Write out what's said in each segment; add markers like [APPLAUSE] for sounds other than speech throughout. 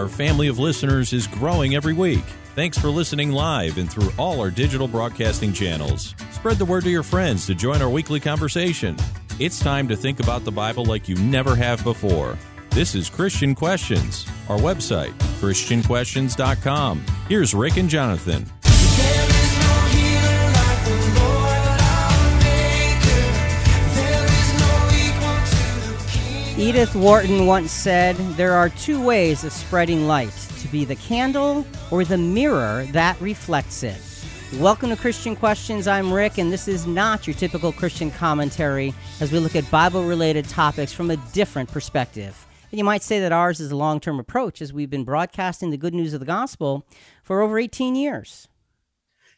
Our family of listeners is growing every week. Thanks for listening live and through all our digital broadcasting channels. Spread the word to your friends to join our weekly conversation. It's time to think about the Bible like you never have before. This is Christian Questions. Our website, ChristianQuestions.com. Here's Rick and Jonathan. Edith Wharton once said, There are two ways of spreading light to be the candle or the mirror that reflects it. Welcome to Christian Questions. I'm Rick, and this is not your typical Christian commentary as we look at Bible related topics from a different perspective. And you might say that ours is a long term approach as we've been broadcasting the good news of the gospel for over 18 years.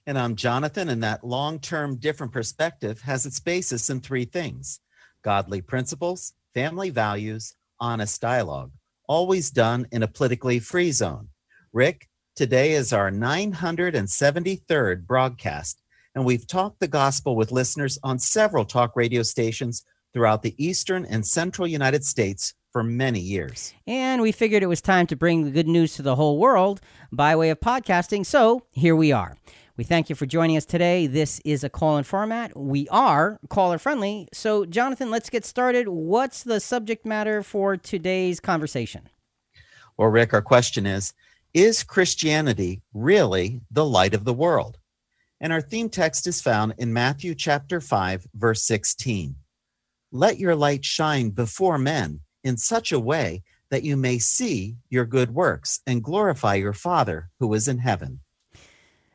And I'm Jonathan, and that long term different perspective has its basis in three things godly principles, family values, honest dialogue, always done in a politically free zone. Rick, today is our 973rd broadcast, and we've talked the gospel with listeners on several talk radio stations throughout the eastern and central United States for many years. And we figured it was time to bring the good news to the whole world by way of podcasting, so here we are. We thank you for joining us today. This is a call in format. We are caller friendly. So, Jonathan, let's get started. What's the subject matter for today's conversation? Well, Rick, our question is Is Christianity really the light of the world? And our theme text is found in Matthew chapter 5, verse 16. Let your light shine before men in such a way that you may see your good works and glorify your Father who is in heaven.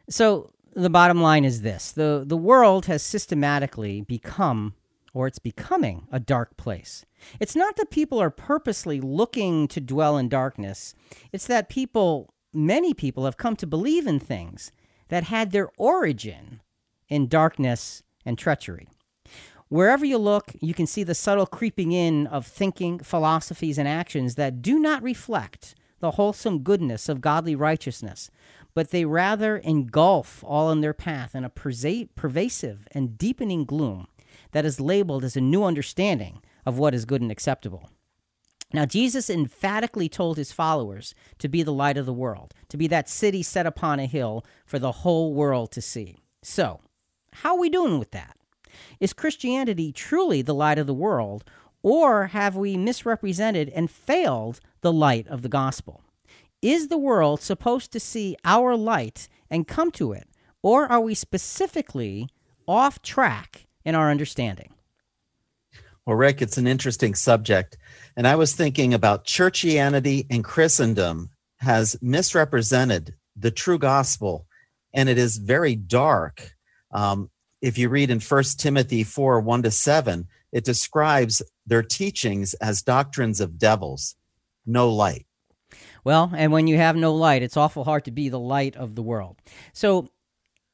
So the bottom line is this the, the world has systematically become, or it's becoming, a dark place. It's not that people are purposely looking to dwell in darkness, it's that people, many people, have come to believe in things that had their origin in darkness and treachery. Wherever you look, you can see the subtle creeping in of thinking, philosophies, and actions that do not reflect the wholesome goodness of godly righteousness, but they rather engulf all in their path in a pervasive and deepening gloom that is labeled as a new understanding of what is good and acceptable. Now, Jesus emphatically told his followers to be the light of the world, to be that city set upon a hill for the whole world to see. So, how are we doing with that? Is Christianity truly the light of the world, or have we misrepresented and failed the light of the gospel? Is the world supposed to see our light and come to it? Or are we specifically off track in our understanding? Well, Rick, it's an interesting subject. And I was thinking about churchianity and Christendom has misrepresented the true gospel, and it is very dark. Um, if you read in First Timothy 4 1 to 7, it describes their teachings as doctrines of devils, no light. Well, and when you have no light, it's awful hard to be the light of the world. So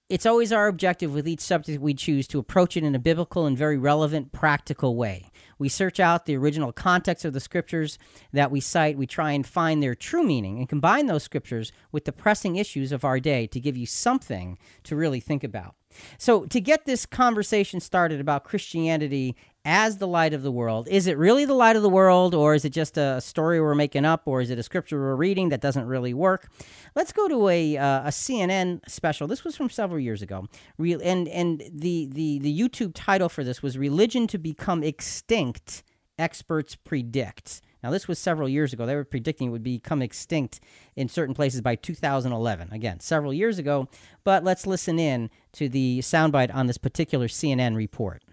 it's always our objective with each subject we choose to approach it in a biblical and very relevant, practical way. We search out the original context of the scriptures that we cite. We try and find their true meaning and combine those scriptures with the pressing issues of our day to give you something to really think about. So, to get this conversation started about Christianity as the light of the world. Is it really the light of the world, or is it just a story we're making up, or is it a scripture we're reading that doesn't really work? Let's go to a uh, a CNN special. This was from several years ago, Real and and the the the YouTube title for this was "Religion to Become Extinct." Experts predict. Now, this was several years ago. They were predicting it would become extinct in certain places by 2011. Again, several years ago. But let's listen in to the soundbite on this particular CNN report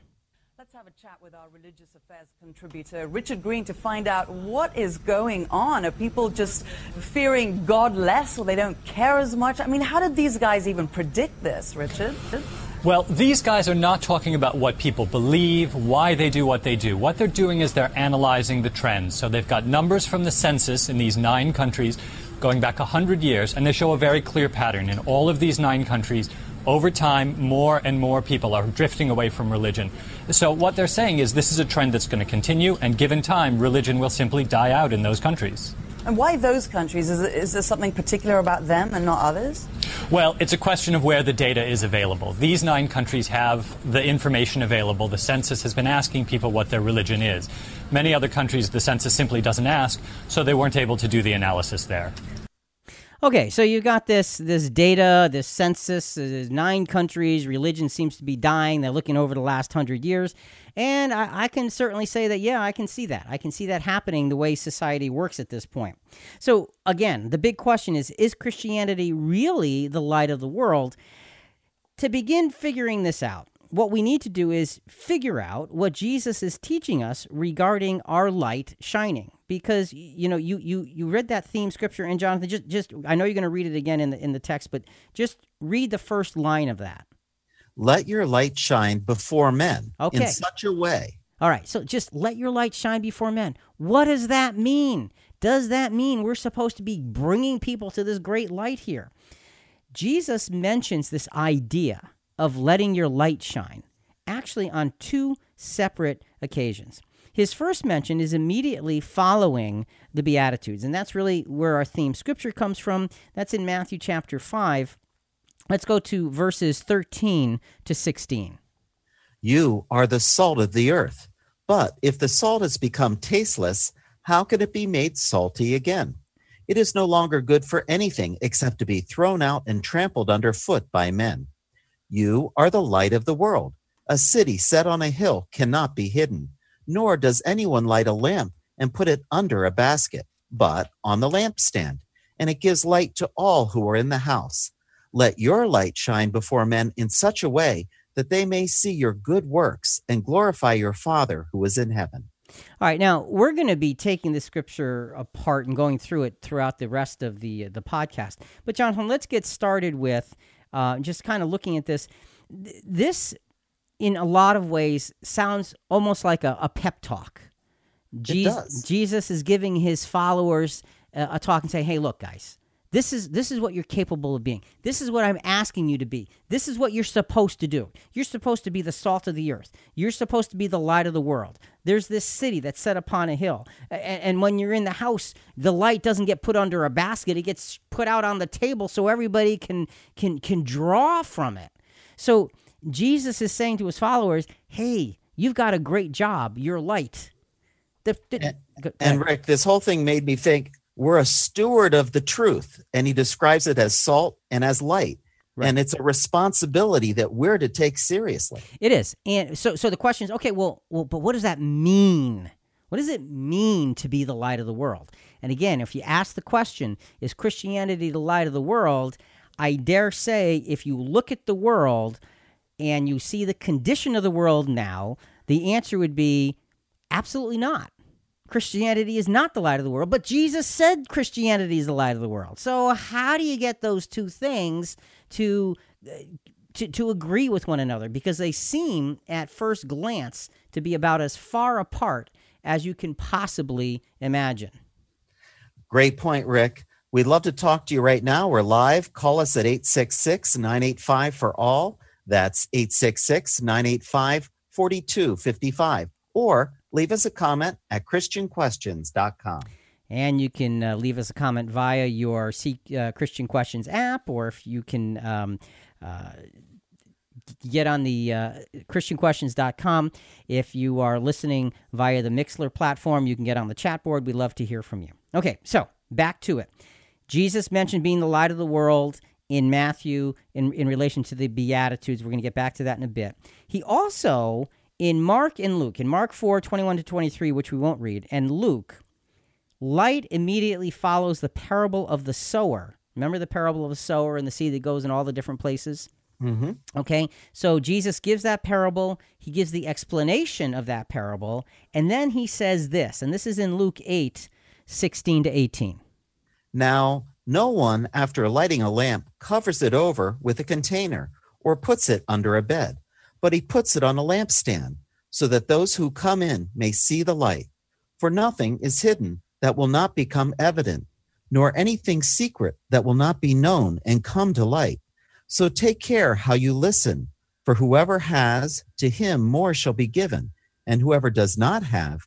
a chat with our religious affairs contributor, Richard Greene, to find out what is going on. Are people just fearing God less or they don't care as much? I mean, how did these guys even predict this, Richard? Well, these guys are not talking about what people believe, why they do what they do. What they're doing is they're analyzing the trends. So they've got numbers from the census in these nine countries going back 100 years, and they show a very clear pattern. In all of these nine countries, over time, more and more people are drifting away from religion. So, what they're saying is this is a trend that's going to continue, and given time, religion will simply die out in those countries. And why those countries? Is, is there something particular about them and not others? Well, it's a question of where the data is available. These nine countries have the information available. The census has been asking people what their religion is. Many other countries, the census simply doesn't ask, so they weren't able to do the analysis there. Okay, so you got this this data, this census. There's nine countries. Religion seems to be dying. They're looking over the last hundred years, and I, I, can certainly say that. Yeah, I can see that. I can see that happening the way society works at this point. So again, the big question is: Is Christianity really the light of the world? To begin figuring this out, what we need to do is figure out what Jesus is teaching us regarding our light shining. Because you know, you you you read that theme scripture, and Jonathan, just just I know you're going to read it again in the in the text, but just read the first line of that. Let your light shine before men okay. in such a way. All right, so just let your light shine before men. What does that mean? Does that mean we're supposed to be bringing people to this great light here? Jesus mentions this idea of letting your light shine, actually on two separate occasions. His first mention is immediately following the Beatitudes, and that's really where our theme scripture comes from. That's in Matthew chapter 5. Let's go to verses 13 to 16. You are the salt of the earth, but if the salt has become tasteless, how can it be made salty again? It is no longer good for anything except to be thrown out and trampled underfoot by men. You are the light of the world. A city set on a hill cannot be hidden, nor does anyone light a lamp and put it under a basket, but on the lampstand, and it gives light to all who are in the house. Let your light shine before men in such a way that they may see your good works and glorify your Father who is in heaven. All right, now we're going to be taking the scripture apart and going through it throughout the rest of the the podcast. But Jonathan, let's get started with uh, just kind of looking at this, this in a lot of ways sounds almost like a, a pep talk. Jesus, Jesus is giving his followers a, a talk and say, "Hey, look, guys, this is this is what you're capable of being. This is what I'm asking you to be. This is what you're supposed to do. You're supposed to be the salt of the earth. You're supposed to be the light of the world. There's this city that's set upon a hill. And, and when you're in the house, the light doesn't get put under a basket. It gets put out on the table so everybody can can can draw from it. So Jesus is saying to his followers, "Hey, you've got a great job. You're light." The, the, and, and Rick, this whole thing made me think we're a steward of the truth and he describes it as salt and as light. Right. and it's a responsibility that we're to take seriously. It is. And so so the question is okay well well but what does that mean? What does it mean to be the light of the world? And again if you ask the question is christianity the light of the world? I dare say if you look at the world and you see the condition of the world now the answer would be absolutely not Christianity is not the light of the world, but Jesus said Christianity is the light of the world. So how do you get those two things to uh, to, to agree with one another? Because they seem at first glance to be about as far apart as you can possibly imagine. Great point, Rick. We'd love to talk to you right now. We're live. Call us at 866 985 for all. That's 866 985 4255. Or leave us a comment at christianquestions.com. And you can uh, leave us a comment via your Seek uh, Christian Questions app, or if you can um, uh, get on the uh, christianquestions.com. If you are listening via the Mixlr platform, you can get on the chat board. We'd love to hear from you. Okay, so back to it. Jesus mentioned being the light of the world in Matthew in, in relation to the Beatitudes. We're going to get back to that in a bit. He also in Mark and Luke, in Mark 4, 21 to 23, which we won't read, and Luke, light immediately follows the parable of the sower. Remember the parable of the sower and the seed that goes in all the different places? Mm-hmm. Okay, so Jesus gives that parable, he gives the explanation of that parable, and then he says this, and this is in Luke 8, 16 to 18. Now, no one, after lighting a lamp, covers it over with a container or puts it under a bed but he puts it on a lampstand, so that those who come in may see the light. For nothing is hidden that will not become evident, nor anything secret that will not be known and come to light. So take care how you listen, for whoever has, to him more shall be given, and whoever does not have,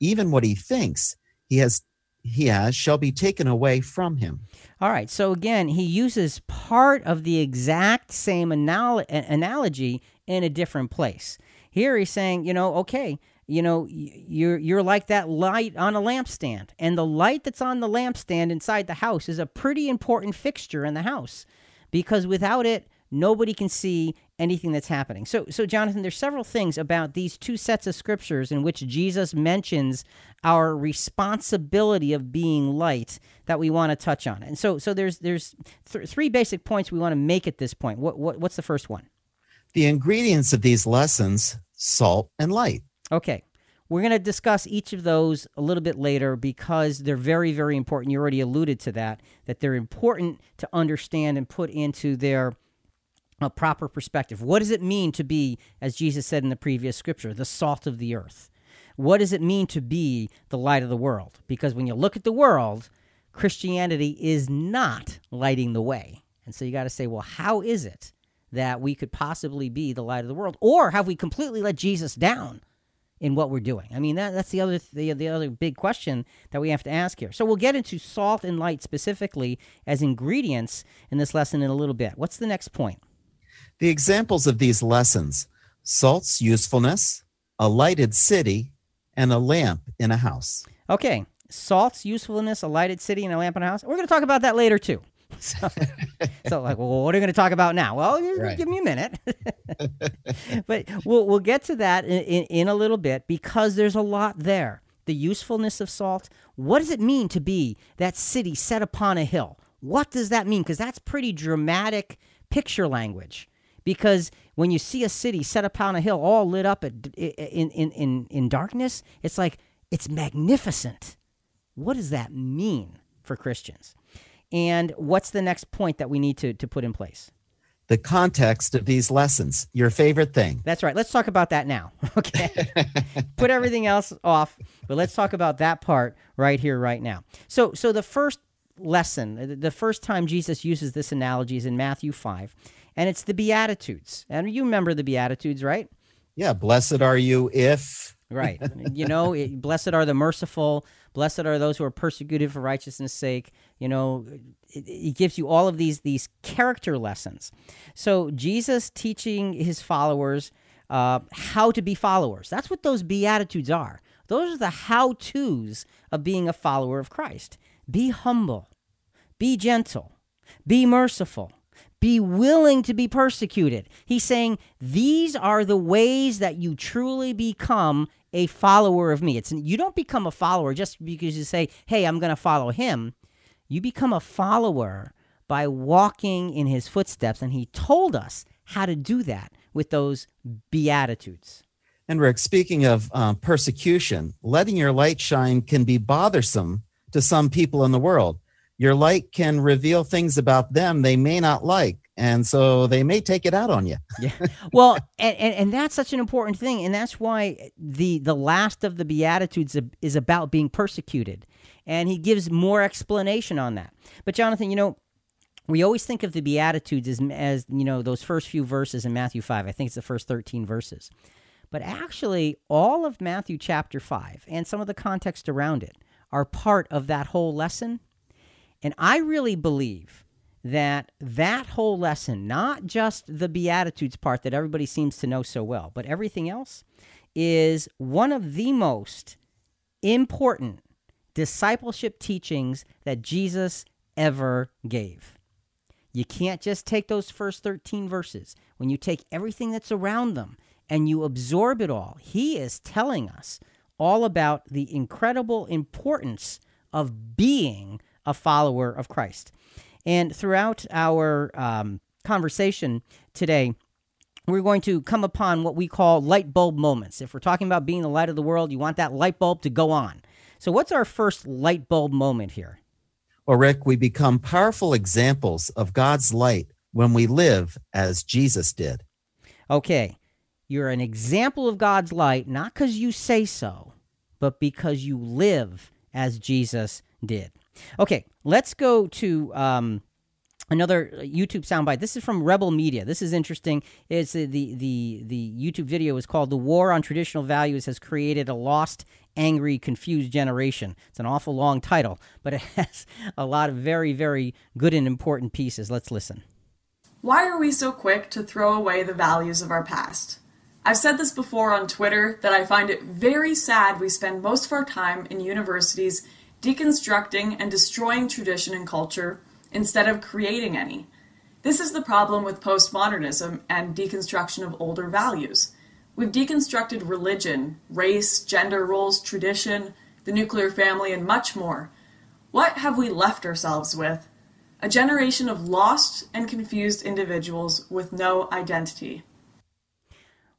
even what he thinks he has he has shall be taken away from him. All right. So again, he uses part of the exact same anal- analogy in a different place. Here he's saying, you know, okay, you know, you're you're like that light on a lampstand, and the light that's on the lampstand inside the house is a pretty important fixture in the house, because without it, nobody can see anything that's happening. So, so Jonathan, there's several things about these two sets of scriptures in which Jesus mentions our responsibility of being light that we want to touch on. And so, so there's there's th- three basic points we want to make at this point. What, what what's the first one? The ingredients of these lessons: salt and light. Okay. We're going to discuss each of those a little bit later because they're very, very important. You already alluded to that, that they're important to understand and put into their a proper perspective. What does it mean to be, as Jesus said in the previous scripture, the salt of the earth? What does it mean to be the light of the world? Because when you look at the world, Christianity is not lighting the way. And so you got to say, well, how is it that we could possibly be the light of the world? Or have we completely let Jesus down in what we're doing? I mean, that, that's the other, the, the other big question that we have to ask here. So we'll get into salt and light specifically as ingredients in this lesson in a little bit. What's the next point? The examples of these lessons salt's usefulness, a lighted city, and a lamp in a house. Okay, salt's usefulness, a lighted city, and a lamp in a house. We're going to talk about that later too. [LAUGHS] So, so like, well, what are you going to talk about now? Well, right. give me a minute. [LAUGHS] but we'll we'll get to that in, in, in a little bit because there's a lot there. The usefulness of salt. What does it mean to be that city set upon a hill? What does that mean? Because that's pretty dramatic picture language because when you see a city set upon a hill all lit up at, in, in, in, in darkness, it's like it's magnificent. What does that mean for Christians? And what's the next point that we need to, to put in place? The context of these lessons, your favorite thing. That's right. Let's talk about that now. [LAUGHS] Okay. put everything else off, but let's talk about that part right here, right now. So, so the first lesson, the first time Jesus uses this analogy is in Matthew 5 and it's the Beatitudes. And you remember the Beatitudes, right? Yeah, blessed are you if. right. [LAUGHS] You know, it, blessed are the merciful, blessed are those who are persecuted for righteousness' sake. You know, it, it gives you all of these these character lessons. So Jesus teaching his followers uh, how to be followers. That's what those Beatitudes are. Those are the how tos of being a follower of Christ. Be humble, be gentle, be merciful, be willing to be persecuted. He's saying these are the ways that you truly become a follower of me. It's you don't become a follower just because you say, "Hey, I'm going to follow him." You become a follower by walking in his footsteps and he told us how to do that with those beatitudes. And Rick, speaking of um, persecution, letting your light shine can be bothersome to some people in the world your light can reveal things about them they may not like and so they may take it out on you. [LAUGHS] Yeah. Well and, and, and that's such an important thing and that's why the the last of the beatitudes is about being persecuted and he gives more explanation on that. But jonathan you know we always think of the beatitudes as, as you know those first few verses in matthew 5 i think it's the first 13 verses. But actually all of matthew chapter 5 and some of the context around it are part of that whole lesson and I really believe that that whole lesson, not just the Beatitudes part that everybody seems to know so well, but everything else, is one of the most important discipleship teachings that Jesus ever gave. You can't just take those first 13 verses. When you take everything that's around them and you absorb it all, he is telling us all about the incredible importance of being a follower of Christ. And throughout our um, conversation today, we're going to come upon what we call light bulb moments. If we're talking about being the light of the world, you want that light bulb to go on. So, what's our first light bulb moment here? Well, Rick, we become powerful examples of God's light when we live as Jesus did. Okay. You're an example of God's light, not because you say so, but because you live as Jesus did. Okay, let's go to um, another YouTube soundbite. This is from Rebel Media. This is interesting. It's the, the the the YouTube video is called "The War on Traditional Values Has Created a Lost Angry, Confused Generation. It's an awful long title, but it [LAUGHS] has a lot of very, very good and important pieces. Let's listen. Why are we so quick to throw away the values of our past? I've said this before on Twitter that I find it very sad we spend most of our time in universities deconstructing and destroying tradition and culture instead of creating any. This is the problem with postmodernism and deconstruction of older values. We've deconstructed religion, race, gender roles, tradition, the nuclear family, and much more. What have we left ourselves with? A generation of lost and confused individuals with no identity.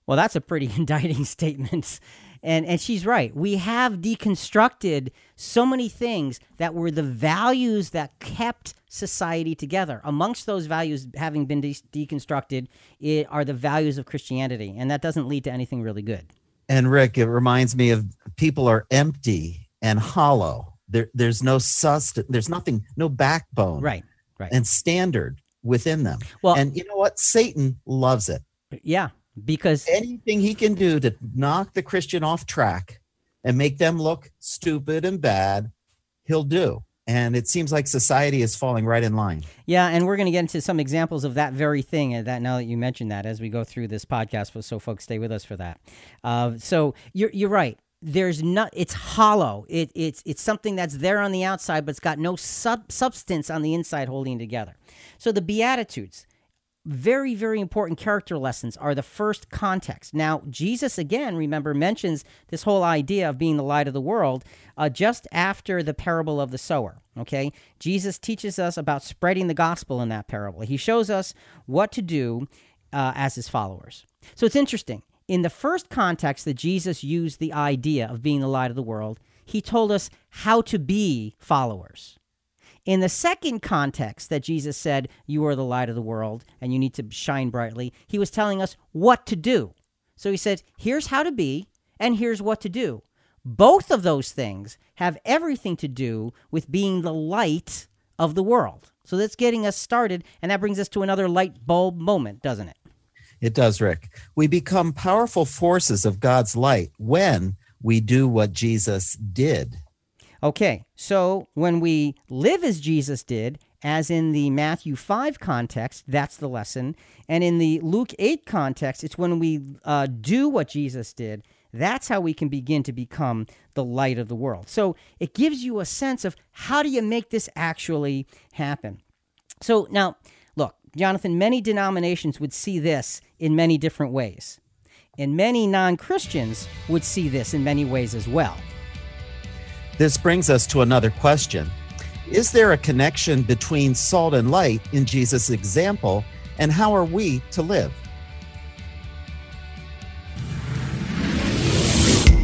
Well, that's a pretty [LAUGHS] indicting statement. And and she's right. We have deconstructed so many things that were the values that kept society together. Amongst those values having been de- deconstructed it are the values of Christianity, and that doesn't lead to anything really good. And Rick, it reminds me of people are empty and hollow. There, there's no sustenance. There's nothing, no backbone, Right. Right. and standard within them. Well- and you know what? Satan loves it. yeah, because Anything he can do to knock the Christian off track and make them look stupid and bad, he'll do. And it seems like society is falling right in line. Yeah, and we're going to get into some examples of that very thing. uh, That now that you mentioned that, as we go through this podcast, so folks stay with us for that. Uh, so you're you're right. There's not. It's hollow. It, it's it's something that's there on the outside, but it's got no sub, substance on the inside holding it together. So the Beatitudes, very very important character lessons are the first context. Now jesus again remember mentions this whole idea of being the light of the world uh, just after the parable of the sower okay? Jesus teaches us about spreading the gospel in that parable. He shows us what to do uh, as his followers. So it's interesting. In the first context that jesus used the idea of being the light of the world he told us how to be followers in the second context that Jesus said, You are the light of the world and you need to shine brightly, he was telling us what to do. So he said, Here's how to be, and here's what to do. Both of those things have everything to do with being the light of the world. So that's getting us started, and that brings us to another light bulb moment, doesn't it? It does, Rick. We become powerful forces of God's light when we do what Jesus did. Okay, so when we live as Jesus did, as in the Matthew 5 context, that's the lesson. And in the Luke 8 context, it's when we uh, do what Jesus did. That's how we can begin to become the light of the world. So it gives you a sense of how do you make this actually happen. So now, look, Jonathan, many denominations would see this in many different ways. And many non Christians would see this in many ways as well. This brings us to another question Is there a connection between salt and light in Jesus' example, and how are we to live?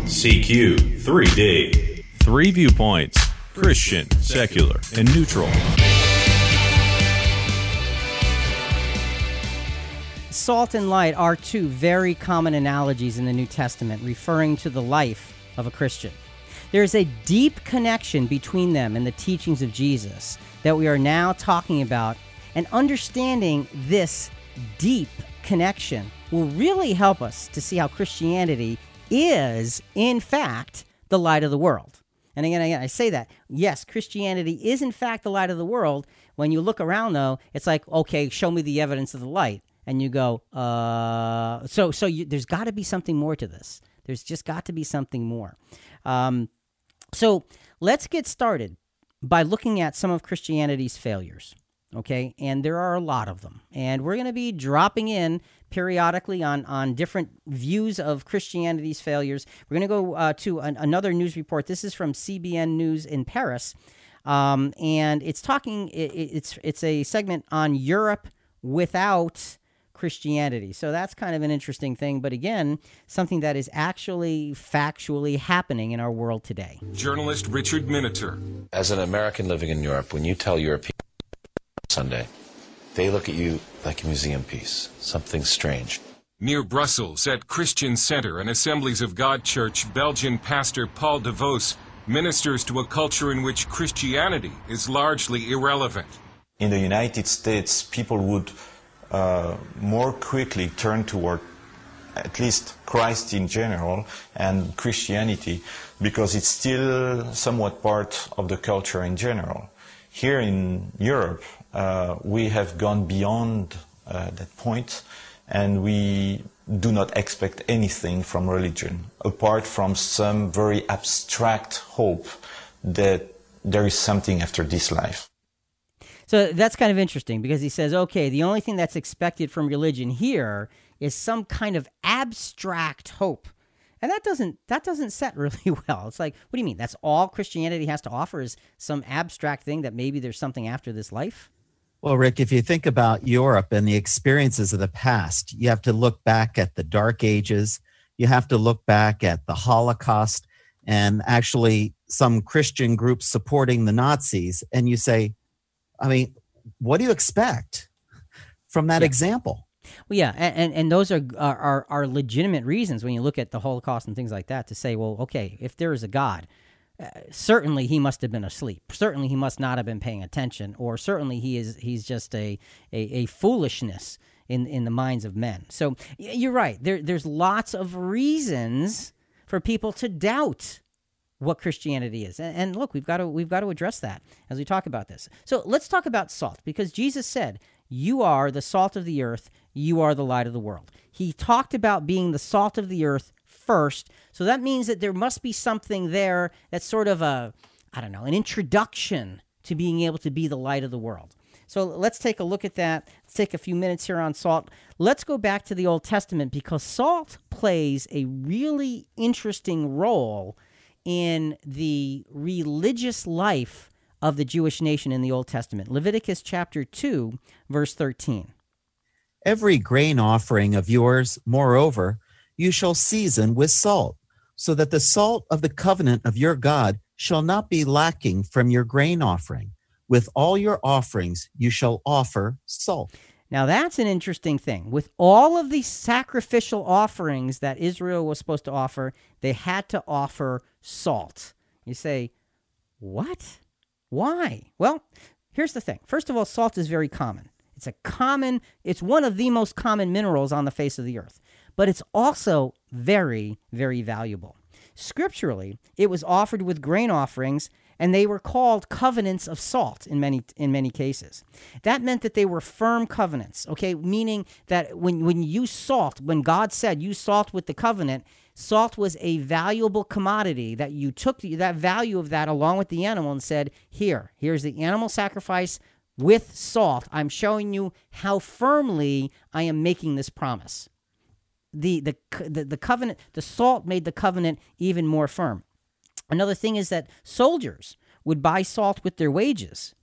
CQ 3D. Three viewpoints Christian, secular, and neutral. Salt and light are two very common analogies in the New Testament referring to the life of a Christian. There is a deep connection between them and the teachings of Jesus that we are now talking about, and understanding this deep connection will really help us to see how Christianity is, in fact, the light of the world. And again, again, I say that yes, Christianity is in fact the light of the world. When you look around, though, it's like, okay, show me the evidence of the light, and you go, uh, so so you, there's got to be something more to this. There's just got to be something more. Um, so let's get started by looking at some of Christianity's failures. Okay, and there are a lot of them, and we're going to be dropping in periodically on on different views of Christianity's failures. We're going to go uh, to an, another news report. This is from CBN News in Paris, um, and it's talking. It, it's it's a segment on Europe without Christianity. So that's kind of an interesting thing, but again, something that is actually factually happening in our world today. Journalist Richard Miniter. As an American living in Europe, when you tell Europeans Sunday, they look at you like a museum piece, something strange. Near Brussels, at Christian Center and Assemblies of God Church, Belgian pastor Paul de Vos ministers to a culture in which Christianity is largely irrelevant. In the United States, people would uh, more quickly turn toward at least Christ in general and Christianity, because it's still somewhat part of the culture in general. Here in Europe, uh, we have gone beyond uh, that point, and we do not expect anything from religion apart from some very abstract hope that there is something after this life. So that's kind of interesting because he says, okay, the only thing that's expected from religion here is some kind of abstract hope. And that doesn't that doesn't set [LAUGHS] really well. It's like, what do you mean? That's all Christianity has to offer is some abstract thing that maybe there's something after this life? Well, Rick, if you think about Europe and the experiences of the past, you have to look back at the Dark Ages, you have to look back at the Holocaust and actually some Christian groups supporting the Nazis. And you say, I mean, what do you expect from that Yeah. example? Well, yeah, and, and, and those are, are are are legitimate reasons when you look at the Holocaust and things like that to say, well, okay, if there is a God, uh, certainly he must have been asleep. Certainly he must not have been paying attention, or certainly he is he's just a a, a foolishness in in the minds of men. So you're right. There there's lots of reasons for people to doubt what Christianity is. And, and look, we've got to we've got to address that as we talk about this. So let's talk about salt because Jesus said, "You are the salt of the earth, you are the light of the world." He talked about being the salt of the earth first. So that means that there must be something there that's sort of a I don't know, an introduction to being able to be the light of the world. So let's take a look at that. Let's take a few minutes here on salt. Let's go back to the Old Testament because salt plays a really interesting role in the religious life of the Jewish nation in the Old Testament. Leviticus chapter 2, verse 13. Every grain offering of yours, moreover, you shall season with salt, so that the salt of the covenant of your God shall not be lacking from your grain offering. With all your offerings, you shall offer salt. Now that's an interesting thing. With all of these sacrificial offerings that Israel was supposed to offer, they had to offer salt. You say, what? Why? Well, here's the thing. First of all, salt is very common. It's a common, it's one of the most common minerals on the face of the earth, but it's also very, very valuable. Scripturally, it was offered with grain offerings and they were called covenants of salt in many in many cases. That meant that they were firm covenants, okay? Meaning that when when you salt, when God said you salt with the covenant, salt was a valuable commodity that you took the, that value of that along with the animal and said, "Here, here's the animal sacrifice with salt. I'm showing you how firmly I am making this promise." The the the, the covenant, the salt made the covenant even more firm. Another thing is that soldiers would buy salt with their wages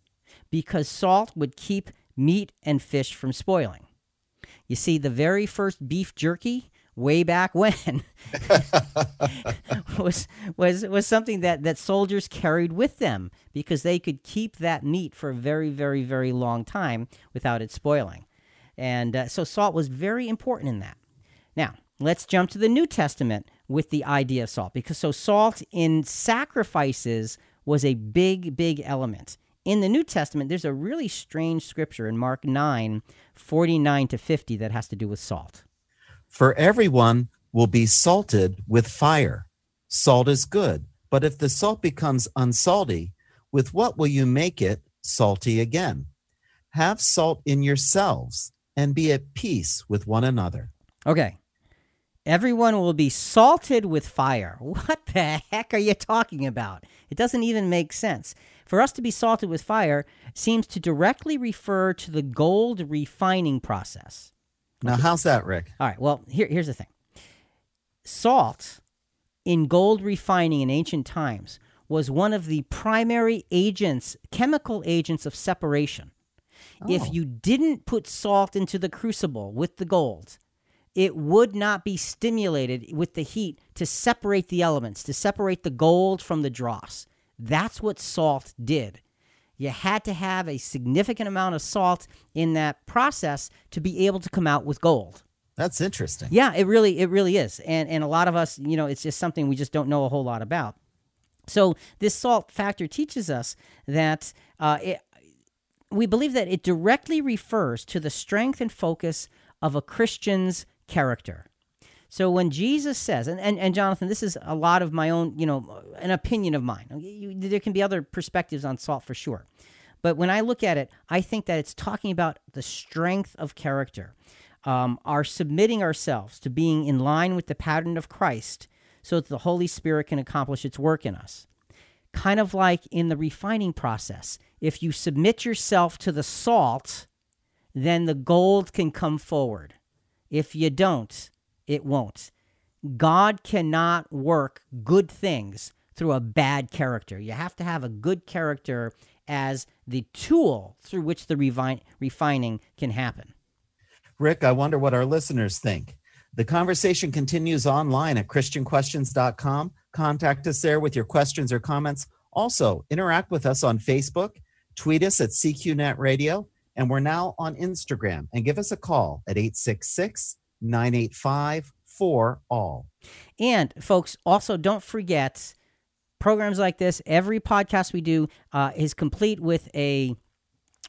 because salt would keep meat and fish from spoiling. You see, the very first beef jerky way back when [LAUGHS] was was was something that that soldiers carried with them because they could keep that meat for a very very very long time without it spoiling and uh, so salt was very important in that now let's jump to the new testament with the idea of salt because so salt in sacrifices was a big big element in the new testament there's a really strange scripture in mark 9 49 to 50 that has to do with salt For everyone will be salted with fire. Salt is good, but if the salt becomes unsalty, with what will you make it salty again? Have salt in yourselves and be at peace with one another. Okay. Everyone will be salted with fire. [LAUGHS] What the heck are you talking about? It doesn't even make sense. For us to be salted with fire seems to directly refer to the gold refining process. Now, how's that, Rick? All right, well, here, here's the thing salt in gold refining in ancient times was one of the primary agents, chemical agents of separation. If oh. you didn't put salt into the crucible with the gold, it would not be stimulated with the heat to separate the elements, to separate the gold from the dross. That's what salt did. You had to have a significant amount of salt in that process to be able to come out with gold. That's interesting. Yeah, it really it really is. And and a lot of us, you know, it's just something we just don't know a whole lot about. So this salt factor teaches us that uh, it, we believe that it directly refers to the strength and focus of a Christian's character. So when Jesus says, and, and, and Jonathan, this is a lot of my own, you know, an opinion of mine. You, there can be other perspectives on salt for sure. But when I look at it, I think that it's talking about the strength of character, um, our submitting ourselves to being in line with the pattern of Christ so that the Holy Spirit can accomplish its work in us. Kind of like in the refining process. If you submit yourself to the salt, then the gold can come forward. If you don't, it won't. God cannot work good things through a bad character. You have to have a good character as the tool through which the refining can happen. Rick, I wonder what our listeners think. The conversation continues online at ChristianQuestions.com. Contact us there with your questions or comments. Also, interact with us on Facebook, tweet us at CQNet Radio, and we're now on Instagram. And give us a call at 866 985 4 all. And folks, also don't forget programs like this. Every podcast we do uh, is complete with a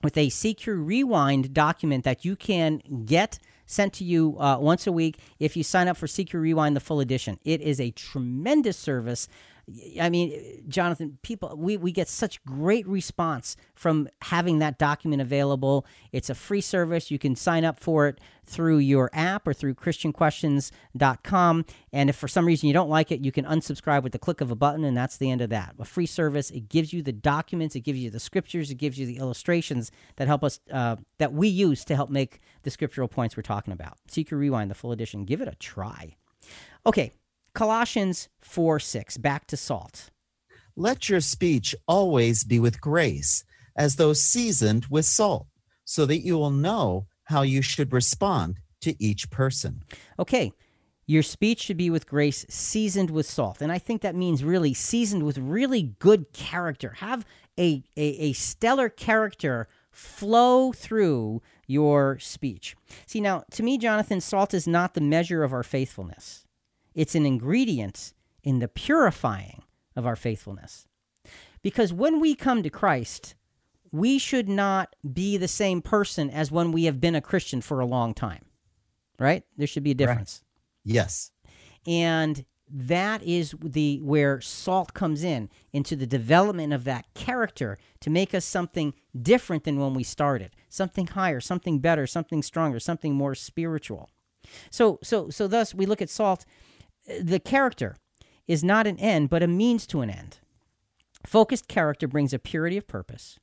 with a CQ Rewind document that you can get sent to you uh, once a week if you sign up for CQ Rewind, the full edition. It is a tremendous service. I mean, Jonathan, people, we, we get such great response from having that document available. It's a free service. You can sign up for it through your app or through ChristianQuestions.com. And if for some reason you don't like it, you can unsubscribe with the click of a button, and that's the end of that. A free service. It gives you the documents, it gives you the scriptures, it gives you the illustrations that help us, uh, that we use to help make the scriptural points we're talking about. CQ Rewind, the full edition. Give it a try. Okay, Colossians 4 6, back to salt. Let your speech always be with grace, as though seasoned with salt, so that you will know how you should respond to each person. Okay, your speech should be with grace, seasoned with salt. And I think that means really seasoned with really good character. Have a, a, a stellar character flow through your speech. See, now, to me, Jonathan, salt is not the measure of our faithfulness. It's an ingredient in the purifying of our faithfulness. Because when we come to Christ, we should not be the same person as when we have been a Christian for a long time. Right? There should be a difference. Right. Yes. And that is the where salt comes in into the development of that character to make us something different than when we started something higher something better something stronger something more spiritual so so so thus we look at salt the character is not an end, but a means to an end. Focused character brings a purity of purpose.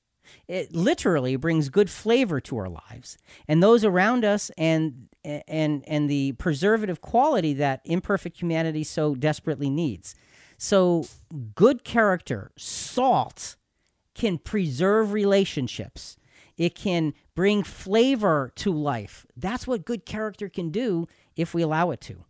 It literally brings good flavor to our lives, and those around us, and and and the preservative quality that imperfect humanity so desperately needs. So, good character, salt, can preserve relationships. It can bring flavor to life. That's what good character can do if we allow it to.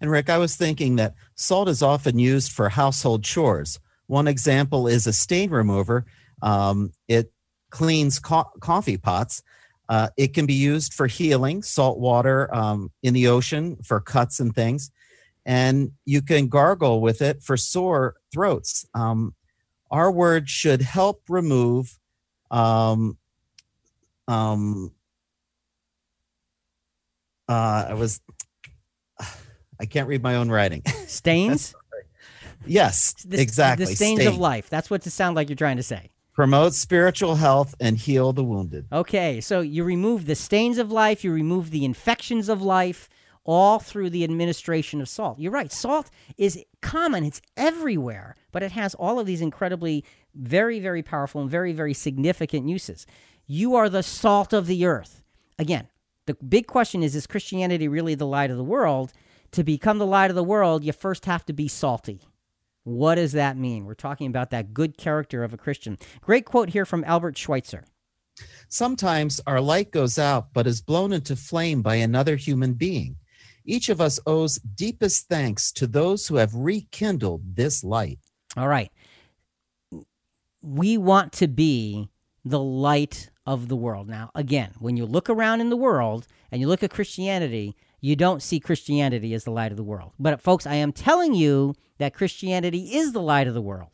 And Rick, I was thinking that salt is often used for household chores. One example is a stain remover. Um, it cleans co- coffee pots. Uh, it can be used for healing, salt water um, in the ocean for cuts and things. And you can gargle with it for sore throats. Um, our word should help remove um, um, uh, I was I can't read my own writing. Stains? yes, the, exactly. The stains of life. That's what it sounds like you're trying to say. Promote spiritual health and heal the wounded. Okay, so you remove the stains of life, you remove the infections of life, all through the administration of salt. You're right. Salt is common, it's everywhere, but it has all of these incredibly, very, very powerful and very, very significant uses. You are the salt of the earth. Again, the big question is is Christianity really the light of the world? To become the light of the world, you first have to be salty. What does that mean? We're talking about that good character of a Christian. Great quote here from Albert Schweitzer. Sometimes our light goes out, but is blown into flame by another human being. Each of us owes deepest thanks to those who have rekindled this light. All right. We want to be the light of the world. Now, again, when you look around in the world and you look at Christianity, you don't see Christianity as the light of the world. But, folks, I am telling you that Christianity is the light of the world.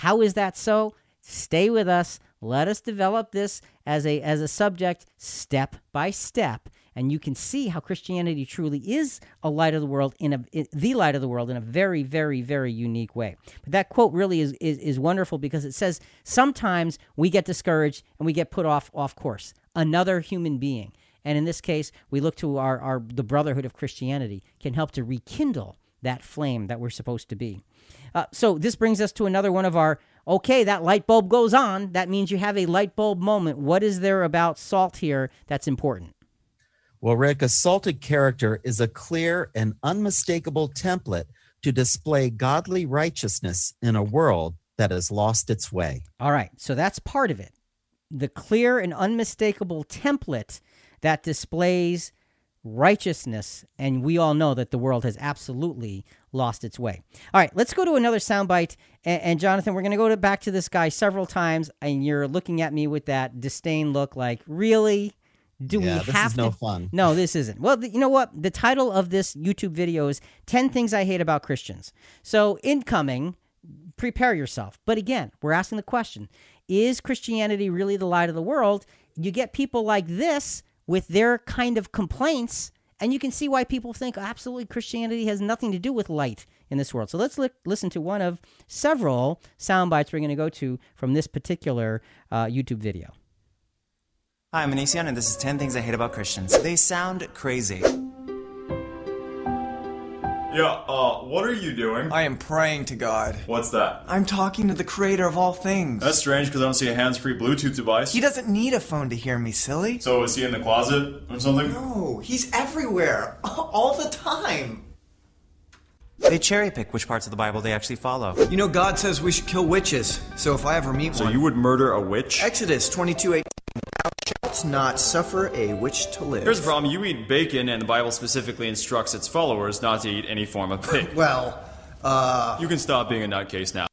How is that so? Stay with us. Let us develop this as a, as a subject step by step. and you can see how Christianity truly is a light of the world in a in, the light of the world in a very, very, very unique way. But that quote really is, is is wonderful because it says sometimes we get discouraged and we get put off off course. Another human being, and in this case, we look to our, our the brotherhood of Christianity can help to rekindle that flame that we're supposed to be. Uh, so this brings us to another one of our okay, that light bulb goes on. That means you have a light bulb moment. What is there about salt here that's important? Well, Rick, a salted character is a clear and unmistakable template to display godly righteousness in a world that has lost its way. All right, so that's part of it. The clear and unmistakable template that displays righteousness, and we all know that the world has absolutely lost its way. All right, let's go to another soundbite. And, and Jonathan, we're going to go to, back to this guy several times, and you're looking at me with that disdain look, like, really? Do Yeah, we this have is no to? fun. [LAUGHS] No, this isn't. Well, th- you know what? The title of this YouTube video is 10 Things I Hate About Christians. So, incoming, prepare yourself. But again, we're asking the question Is Christianity really the light of the world? You get people like this with their kind of complaints, and you can see why people think absolutely Christianity has nothing to do with light in this world. So let's li- listen to one of several sound bites we're going to go to from this particular uh, YouTube video. Hi, I'm Anisian, and this is 10 Things I Hate About Christians. They sound crazy. Yeah, uh, what are you doing? I am praying to God. What's that? I'm talking to the creator of all things. That's strange because I don't see a hands free Bluetooth device. He doesn't need a phone to hear me, silly. So is he in the closet or something? No, he's everywhere, [LAUGHS] all the time. They cherry pick which parts of the Bible they actually follow. You know, God says we should kill witches, so if I ever meet so one. So you would murder a witch? Exodus 22 18 shalt not suffer a witch to live. Here's the problem you eat bacon, and the Bible specifically instructs its followers not to eat any form of pig. [LAUGHS] Well, uh. You can stop being a nutcase now.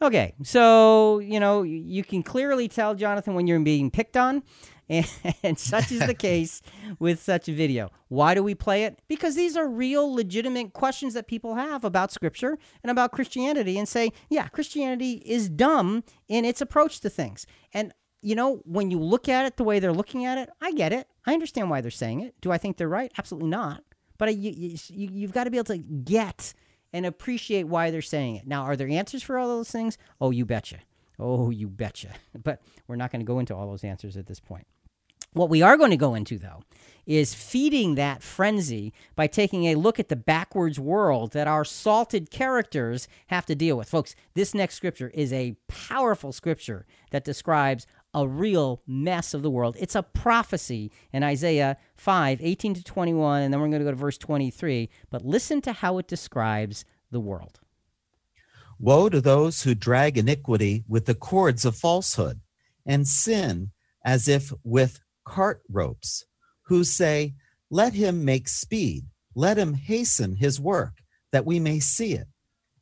Okay, so you know you can clearly tell Jonathan when you're being picked on, [LAUGHS] and, and such is the [LAUGHS] case with such a video. Why do we play it? Because these are real, legitimate questions that people have about Scripture and about Christianity, and say, yeah, Christianity is dumb in its approach to things. And you know, when you look at it the way they're looking at it, I get it. I understand why they're saying it. Do I think they're right? Absolutely not. But I, you, you, you've got to be able to get and appreciate why they're saying it. Now, are there answers for all those things? Oh, you betcha. Oh, you betcha. [LAUGHS] But we're not going to go into all those answers at this point. What we are going to go into, though, is feeding that frenzy by taking a look at the backwards world that our salted characters have to deal with. Folks, this next scripture is a powerful scripture that describes a real mess of the world. It's a prophecy in Isaiah 5 18 to 21, and then we're going to go to verse 23. But listen to how it describes the world. Woe to those who drag iniquity with the cords of falsehood, and sin as if with cart ropes, who say, Let him make speed, let him hasten his work, that we may see it.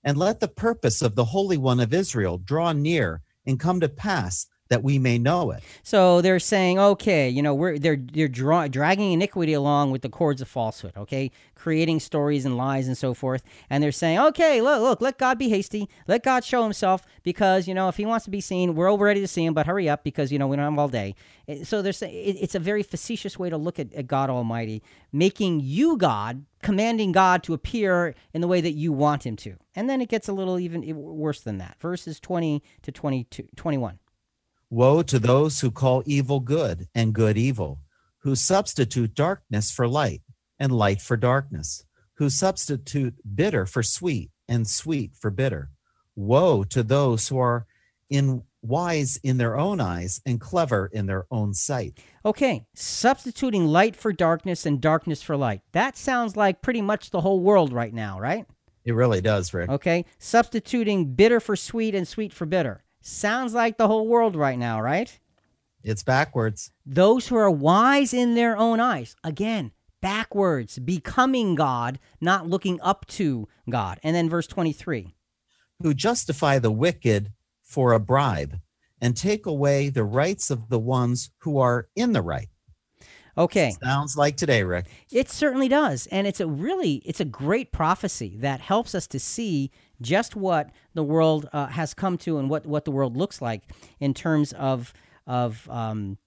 And let the purpose of the Holy One of Israel draw near and come to pass, that we may know it. So they're saying, okay, you know, we're they're they're dra- dragging iniquity along with the cords of falsehood, okay, creating stories and lies and so forth, and they're saying, okay, look, look, let God be hasty, let God show Himself, because you know if He wants to be seen, we're all ready to see Him, but hurry up because you know we don't have all day. Eh, So it- it's a very facetious way to look at, at God Almighty, making you God, commanding God to appear in the way that you want Him to, and then it gets a little even worse than that. Verses twenty to 22, 21. Woe to those who call evil good and good evil, who substitute darkness for light and light for darkness, who substitute bitter for sweet and sweet for bitter. Woe to those who are in wise in their own eyes and clever in their own sight. Okay, substituting light for darkness and darkness for light. That sounds like pretty much the whole world right now, right? It really does, Rick. Okay, substituting bitter for sweet and sweet for bitter. Sounds like the whole world right now, right? It's backwards. Those who are wise in their own eyes. Again, backwards, becoming God, not looking up to God. And then verse 23. Who justify the wicked for a bribe and take away the rights of the ones who are in the right. Okay. Sounds like today, Rick. It certainly does. And it's a really it's a great prophecy that helps us to see just what the world uh, has come to and what what the world looks like in terms of of um,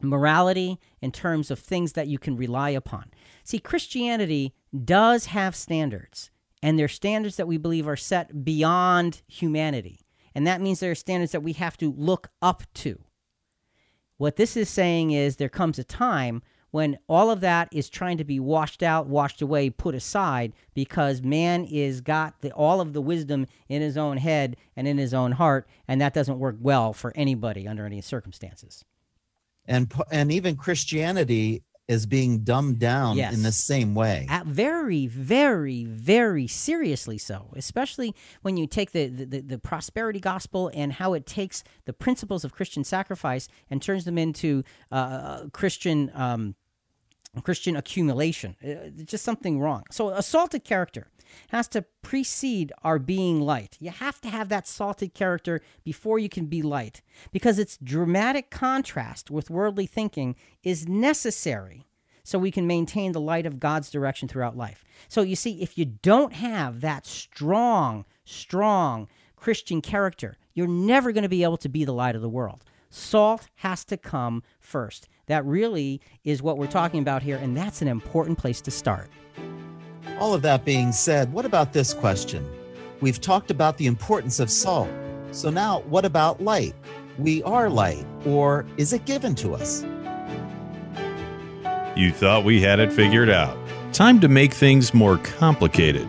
morality, in terms of things that you can rely upon. See, Christianity does have standards, and they're standards that we believe are set beyond humanity. And that means there are standards that we have to look up to. What this is saying is there comes a time when all of that is trying to be washed out, washed away, put aside because man is got the, all of the wisdom in his own head and in his own heart, and that doesn't work well for anybody under any circumstances. And and even Christianity is being dumbed down Yes. in the same way. Uh, very, very, very seriously so, especially when you take the, the, the prosperity gospel and how it takes the principles of Christian sacrifice and turns them into uh, Christian. Um, Christian accumulation. Uh, It's just something wrong. So, a salted character has to precede our being light. You have to have that salted character before you can be light because its dramatic contrast with worldly thinking is necessary so we can maintain the light of God's direction throughout life. So, you see, if you don't have that strong, strong Christian character, you're never going to be able to be the light of the world. Salt has to come first. That really is what we're talking about here, and that's an important place to start. All of that being said, what about this question? We've talked about the importance of salt. So now, what about light? We are light, or is it given to us? You thought we had it figured out. Time to make things more complicated.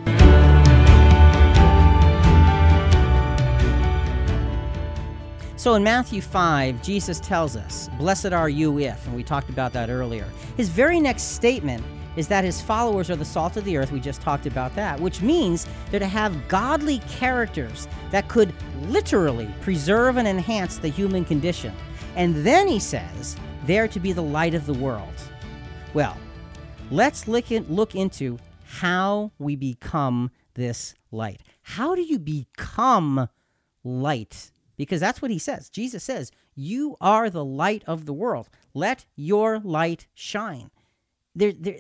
So in Matthew 5, Jesus tells us, Blessed are you if, and we talked about that earlier. His very next statement is that his followers are the salt of the earth. We just talked about that, which means they're to have godly characters that could literally preserve and enhance the human condition. And then he says, they're to be the light of the world. Well, let's look, in, look into how we become this light. How do you become light? Because that's what he says. Jesus says, You are the light of the world. Let your light shine. There, there,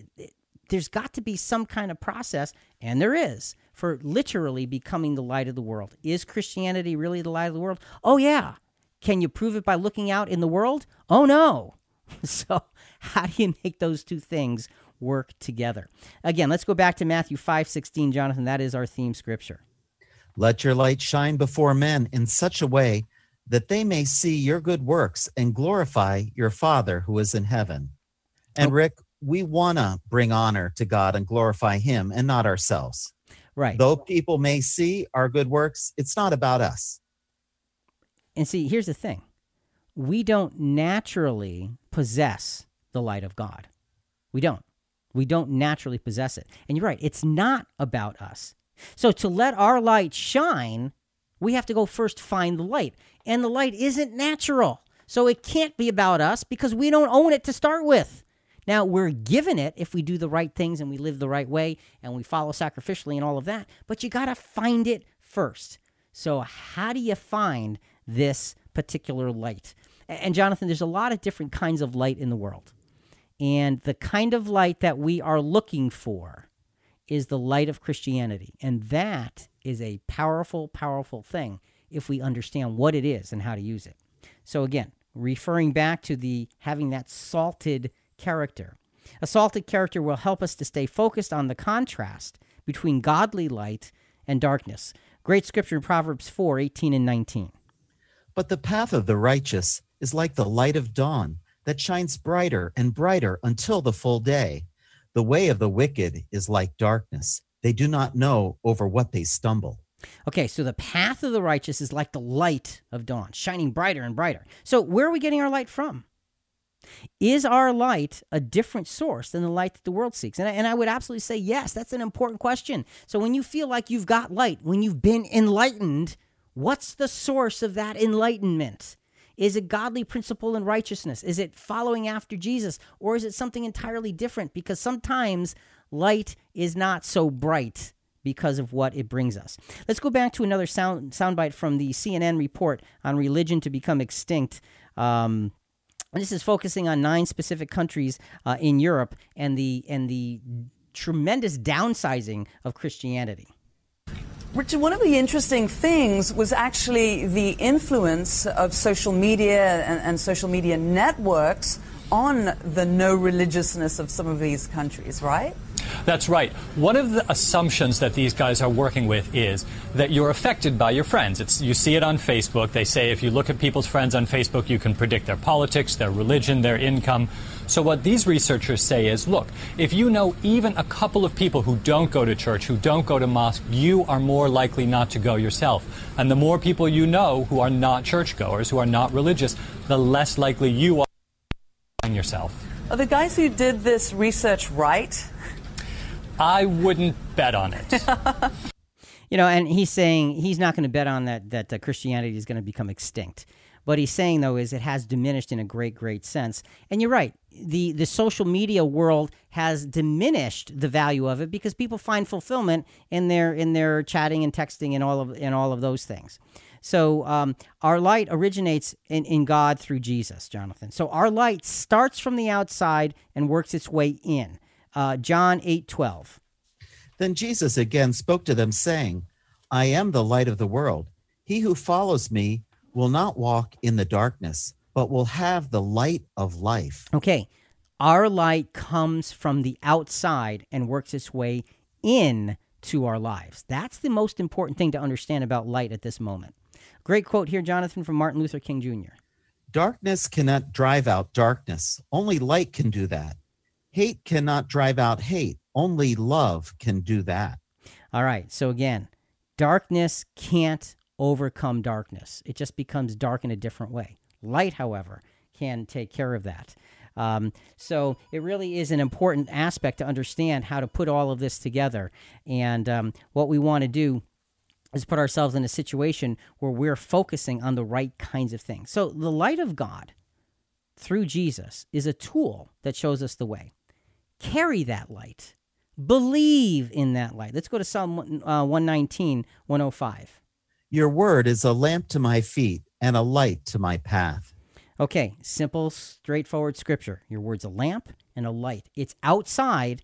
there's got to be some kind of process, and there is, for literally becoming the light of the world. Is Christianity really the light of the world? Oh, yeah. Can you prove it by looking out in the world? Oh, no. [LAUGHS] So, how do you make those two things work together? Again, let's go back to Matthew 5 16, Jonathan. That is our theme scripture. Let your light shine before men in such a way that they may see your good works and glorify your Father who is in heaven. And oh. Rick, we want to bring honor to God and glorify Him and not ourselves. Right. Though people may see our good works, it's not about us. And see, here's the thing we don't naturally possess the light of God. We don't. We don't naturally possess it. And you're right, it's not about us. So to let our light shine, we have to go first find the light. And the light isn't natural. So it can't be about us because we don't own it to start with. Now, we're given it if we do the right things and we live the right way and we follow sacrificially and all of that, but you got to find it first. So, how do you find this particular light? And, Jonathan, there's a lot of different kinds of light in the world. And the kind of light that we are looking for is the light of Christianity. And that is a powerful, powerful thing if we understand what it is and how to use it. So, again, referring back to the having that salted character. A salted character will help us to stay focused on the contrast between godly light and darkness. Great scripture in Proverbs 4 18 and 19. But the path of the righteous is like the light of dawn that shines brighter and brighter until the full day. The way of the wicked is like darkness. They do not know over what they stumble. Okay, so the path of the righteous is like the light of dawn, shining brighter and brighter. So, where are we getting our light from? Is our light a different source than the light that the world seeks? And I, and I would absolutely say yes. That's an important question. So, when you feel like you've got light, when you've been enlightened, what's the source of that enlightenment? Is it godly principle and righteousness? Is it following after Jesus? Or is it something entirely different? Because sometimes light is not so bright because of what it brings us. Let's go back to another sound soundbite from the CNN report on religion to become extinct. Um, this is focusing on nine specific countries uh, in Europe and the and the tremendous downsizing of Christianity. Richard, one of the interesting things was actually the influence of social media and, and social media networks on the no religiousness of some of these countries, right? That's right. One of the assumptions that these guys are working with is that you're affected by your friends. It's, you see it on Facebook. They say if you look at people's friends on Facebook, you can predict their politics, their religion, their income. So, what these researchers say is look, if you know even a couple of people who don't go to church, who don't go to mosque, you are more likely not to go yourself. And the more people you know who are not churchgoers, who are not religious, the less likely you are yourself. Are the guys who did this research right? I wouldn't bet on it. [LAUGHS] you know, and he's saying he's not going to bet on that that uh, Christianity is going to become extinct. What he's saying though is it has diminished in a great, great sense. And you're right. The the social media world has diminished the value of it because people find fulfillment in their in their chatting and texting and all of and all of those things. So um, our light originates in, in God through Jesus, Jonathan. So our light starts from the outside and works its way in. Uh, John eight twelve. Then Jesus again spoke to them, saying, I am the light of the world. He who follows me will not walk in the darkness, but will have the light of life. Okay. Our light comes from the outside and works its way in to our lives. That's the most important thing to understand about light at this moment. Great quote here, Jonathan, from Martin Luther King Jr. Darkness cannot drive out darkness. Only light can do that. Hate cannot drive out hate. Only love can do that. All right. So again, darkness can't overcome darkness. It just becomes dark in a different way. Light, however, can take care of that. Um, so it really is an important aspect to understand how to put all of this together. And um, what we want to do is put ourselves in a situation where we're focusing on the right kinds of things. So the light of God through Jesus is a tool that shows us the way. Carry that light. Believe in that light. Let's go to Psalm uh, 119, 105. Your word is a lamp to my feet and a light to my path. Okay, simple, straightforward scripture. Your word's a lamp and a light. It's outside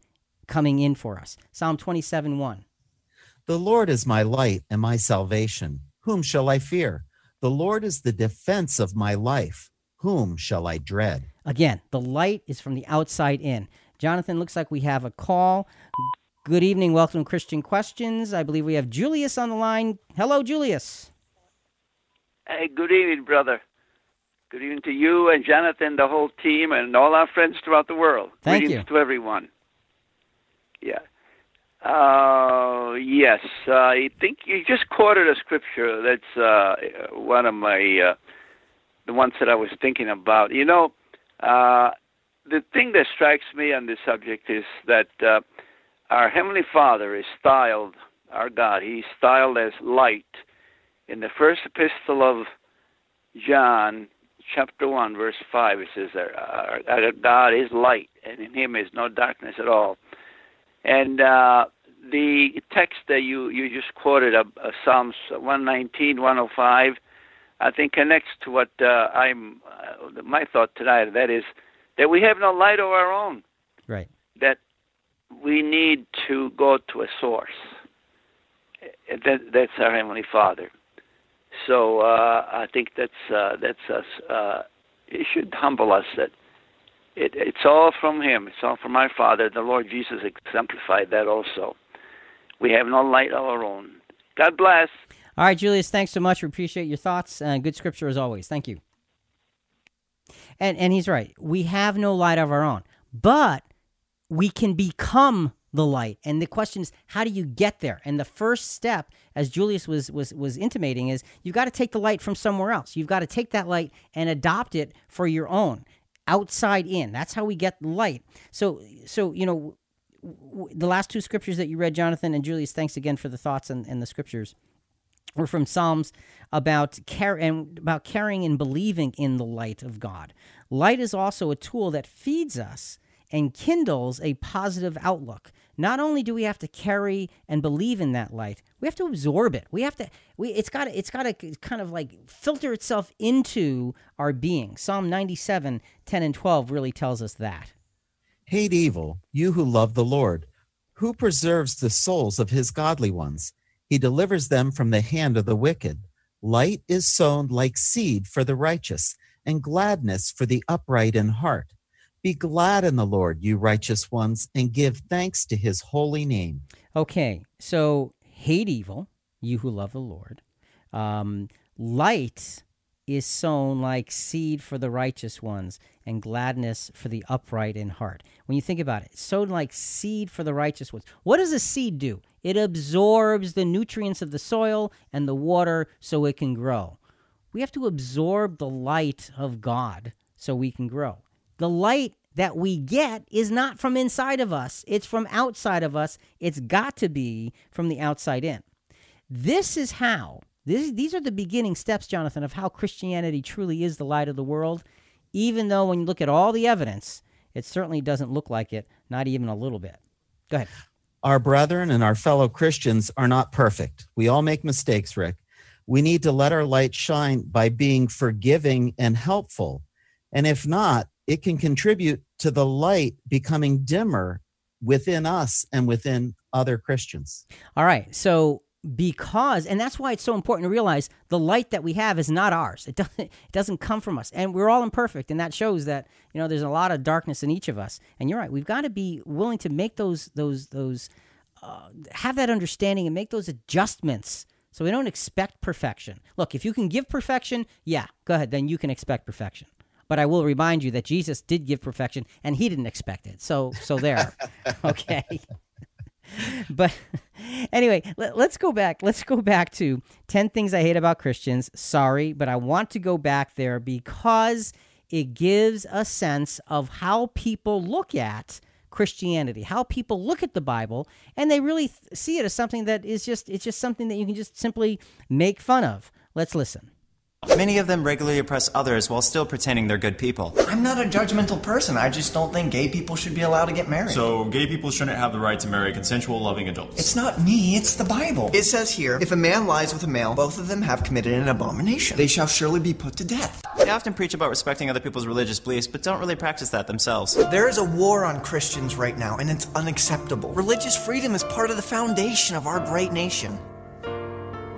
coming in for us. Psalm 27 1. The Lord is my light and my salvation. Whom shall I fear? The Lord is the defense of my life. Whom shall I dread? Again, the light is from the outside in. Jonathan, looks like we have a call. Good evening. Welcome to Christian Questions. I believe we have Julius on the line. Hello, Julius. Hey, good evening, brother. Good evening to you and Jonathan, the whole team, and all our friends throughout the world. Thank Greetings you. to everyone. Yeah. Uh, yes, uh, I think you just quoted a scripture. That's uh, one of my uh, the ones that I was thinking about. You know, uh, the thing that strikes me on this subject is that uh, our Heavenly Father is styled, our God, He's styled as light. In the first epistle of John, chapter 1, verse 5, it says that our, our God is light, and in Him is no darkness at all. And uh, the text that you, you just quoted, uh, uh, Psalms 119, 105, I think connects to what uh, I'm, uh, my thought tonight. That is that we have no light of our own. Right. That we need to go to a source. That, that's our Heavenly Father. So uh, I think that's uh, that's us. Uh, it should humble us that it, it's all from Him. It's all from our Father. The Lord Jesus exemplified that also. We have no light of our own. God bless. All right, Julius, thanks so much. We appreciate your thoughts. Uh, good scripture as always. Thank you. And and he's right. We have no light of our own, but we can become the light. And the question is, how do you get there? And the first step, as Julius was was was intimating, is you've got to take the light from somewhere else. You've got to take that light and adopt it for your own, outside in. That's how we get light. So so you know, w- the last two scriptures that you read, Jonathan and Julius. Thanks again for the thoughts and, and the scriptures. Were from Psalms about care and about caring and believing in the light of God. Light is also a tool that feeds us and kindles a positive outlook. Not only do we have to carry and believe in that light, we have to absorb it. We have to we it's got to it's got to kind of like filter itself into our being. Psalm 97, 10 and 12 really tells us that. Hate evil, you who love the Lord. Who preserves the souls of his godly ones? He delivers them from the hand of the wicked. Light is sown like seed for the righteous, and gladness for the upright in heart. Be glad in the Lord, you righteous ones, and give thanks to his holy name. Okay, so hate evil, you who love the Lord. Um, light is sown like seed for the righteous ones, and gladness for the upright in heart. When you think about it, sown like seed for the righteous ones. What does a seed do? It absorbs the nutrients of the soil and the water so it can grow. We have to absorb the light of God so we can grow. The light that we get is not from inside of us, it's from outside of us. It's got to be from the outside in. This is how, this, these are the beginning steps, Jonathan, of how Christianity truly is the light of the world, even though when you look at all the evidence, it certainly doesn't look like it, not even a little bit. Go ahead. Our brethren and our fellow Christians are not perfect. We all make mistakes, Rick. We need to let our light shine by being forgiving and helpful. And if not, it can contribute to the light becoming dimmer within us and within other Christians. All right. So because and that's why it's so important to realize the light that we have is not ours it doesn't [LAUGHS] it doesn't come from us and we're all imperfect and that shows that you know there's a lot of darkness in each of us and you're right we've got to be willing to make those those those uh, have that understanding and make those adjustments so we don't expect perfection look if you can give perfection yeah go ahead then you can expect perfection but I will remind you that Jesus did give perfection and he didn't expect it. So so there. [LAUGHS] okay. [LAUGHS] but anyway, let, us go back. Let's go back to 10 things I hate about Christians. Sorry, but I want to go back there because it gives a sense of how people look at Christianity, how people look at the Bible, and they really th- see it as something that is just it's just something that you can just simply make fun of. Let's listen. Many of them regularly oppress others while still pretending they're good people. I'm not a judgmental person. I just don't think gay people should be allowed to get married. So, gay people shouldn't have the right to marry consensual, loving adults. It's not me, it's the Bible. It says here if a man lies with a male, both of them have committed an abomination. They shall surely be put to death. They often preach about respecting other people's religious beliefs, but don't really practice that themselves. There is a war on Christians right now, and it's unacceptable. Religious freedom is part of the foundation of our great nation.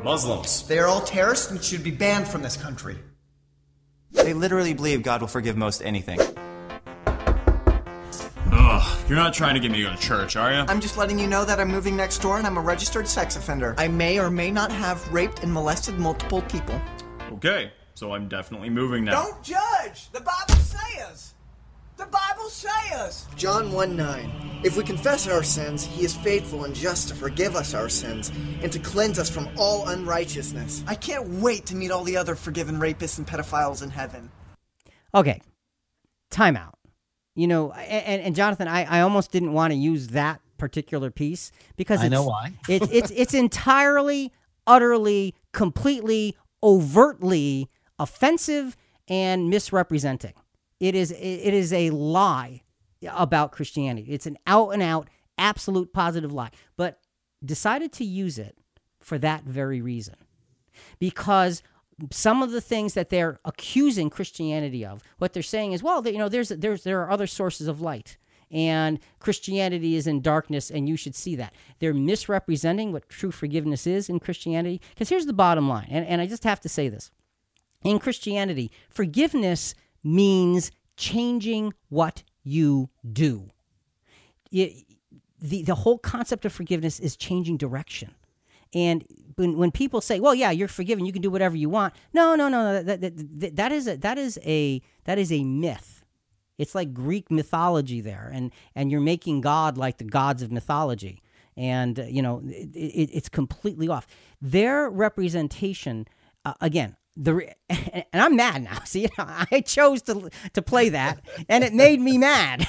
Muslims. They are all terrorists and should be banned from this country. They literally believe God will forgive most anything. Ugh, you're not trying to get me to go to church, are you? I'm just letting you know that I'm moving next door and I'm a registered sex offender. I may or may not have raped and molested multiple people. Okay, so I'm definitely moving now. Don't judge! The Bible says! The Bible says. John 1 9. If we confess our sins, he is faithful and just to forgive us our sins and to cleanse us from all unrighteousness. I can't wait to meet all the other forgiven rapists and pedophiles in heaven. Okay, timeout. You know, and, and Jonathan, I, I almost didn't want to use that particular piece because I know why. [LAUGHS] it, it's it's entirely, utterly, completely, overtly offensive and misrepresenting. It is it is a lie about Christianity. It's an out and out absolute positive lie. But decided to use it for that very reason. Because some of the things that they're accusing Christianity of, what they're saying is, well, you know, there's there's there are other sources of light and Christianity is in darkness, and you should see that. They're misrepresenting what true forgiveness is in Christianity. Because here's the bottom line, and, and I just have to say this. In Christianity, forgiveness means changing what you do. It, the, the whole concept of forgiveness is changing direction. And when, when people say, "Well, yeah, you're forgiven. You can do whatever you want," no, no, no, no. That, that, that is a that is a that is a myth. It's like Greek mythology there, and and you're making God like the gods of mythology, and uh, you know it, it, it's completely off. Their representation, uh, again, the [LAUGHS] and I'm mad now. [LAUGHS] See, [LAUGHS] I chose to to play that, and it made me mad.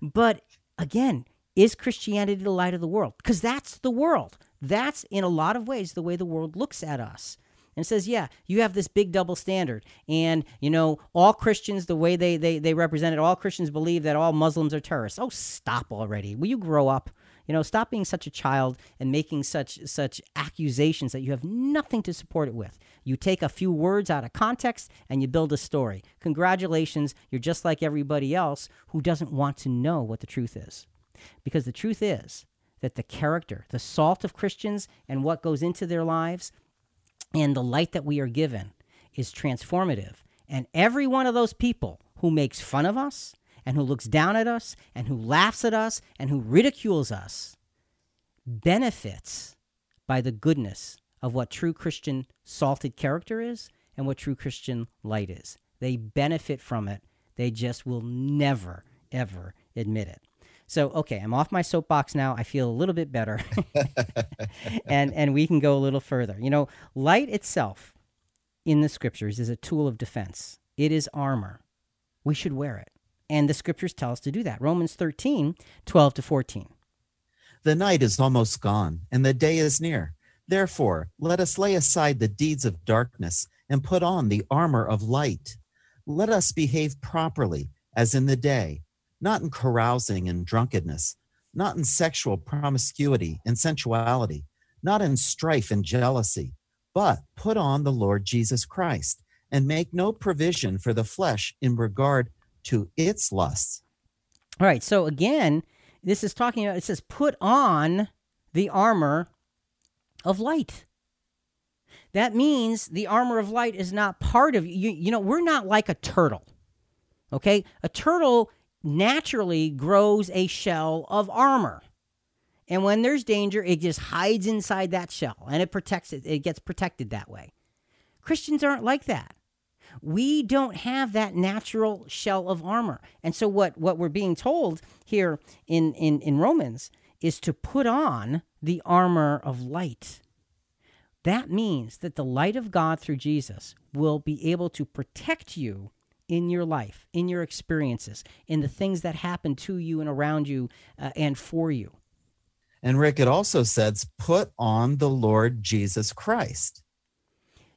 but again, is Christianity the light of the world? Because that's the world. That's in a lot of ways the way the world looks at us. And says, yeah, you have this big double standard. And, you know, all Christians, the way they, they, they represent it, all Christians believe that all Muslims are terrorists. Oh, stop already. Will you grow up? You know, stop being such a child and making such such accusations that you have nothing to support it with. You take a few words out of context and you build a story. Congratulations, you're just like everybody else who doesn't want to know what the truth is. Because the truth is that the character, the salt of Christians and what goes into their lives and the light that we are given is transformative. And every one of those people who makes fun of us and who looks down at us and who laughs at us and who ridicules us benefits by the goodness of what true Christian salted character is and what true Christian light is. They benefit from it. They just will never, ever admit it. So, okay, I'm off my soapbox now. I feel a little bit better. [LAUGHS] and and we can go a little further. You know, light itself in the scriptures is a tool of defense. It is armor. We should wear it. And the scriptures tell us to do that. Romans 13, 12 to 14. The night is almost gone, and the day is near. Therefore, let us lay aside the deeds of darkness and put on the armor of light. Let us behave properly, as in the day, not in carousing and drunkenness, not in sexual promiscuity and sensuality, not in strife and jealousy, but put on the Lord Jesus Christ and make no provision for the flesh in regard to its lusts. All right, so again, this is talking about, it says, put on the armor of light. That means the armor of light is not part of you. You know, we're not like a turtle. Okay? A turtle naturally grows a shell of armor. And when there's danger, it just hides inside that shell and it protects it. It gets protected that way. Christians aren't like that. We don't have that natural shell of armor. And so what, what we're being told here in, in, in Romans is to put on the armor of light. That means that the light of God through Jesus will be able to protect you in your life, in your experiences, in the things that happen to you and around you uh, and for you. And Rick, it also says, put on the Lord Jesus Christ.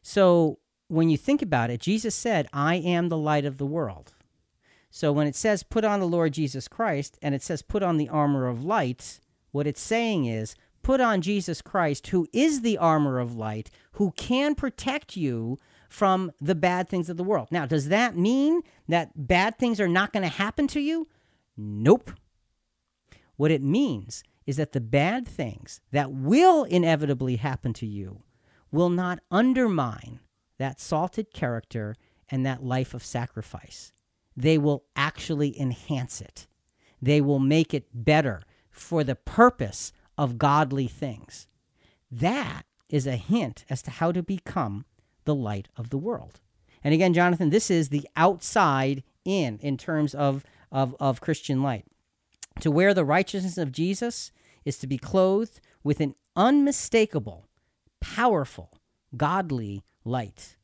So when you think about it, Jesus said, I am the light of the world. So when it says put on the Lord Jesus Christ and it says put on the armor of light, what it's saying is put on Jesus Christ, who is the armor of light, who can protect you from the bad things of the world. Now, does that mean that bad things are not going to happen to you? Nope. What it means is that the bad things that will inevitably happen to you will not undermine that salted character and that life of sacrifice. They will actually enhance it. They will make it better for the purpose of godly things. That is a hint as to how to become the light of the world. And again, Jonathan, this is the outside in in terms of, of, of Christian light. To wear the righteousness of Jesus is to be clothed with an unmistakable, powerful, godly light.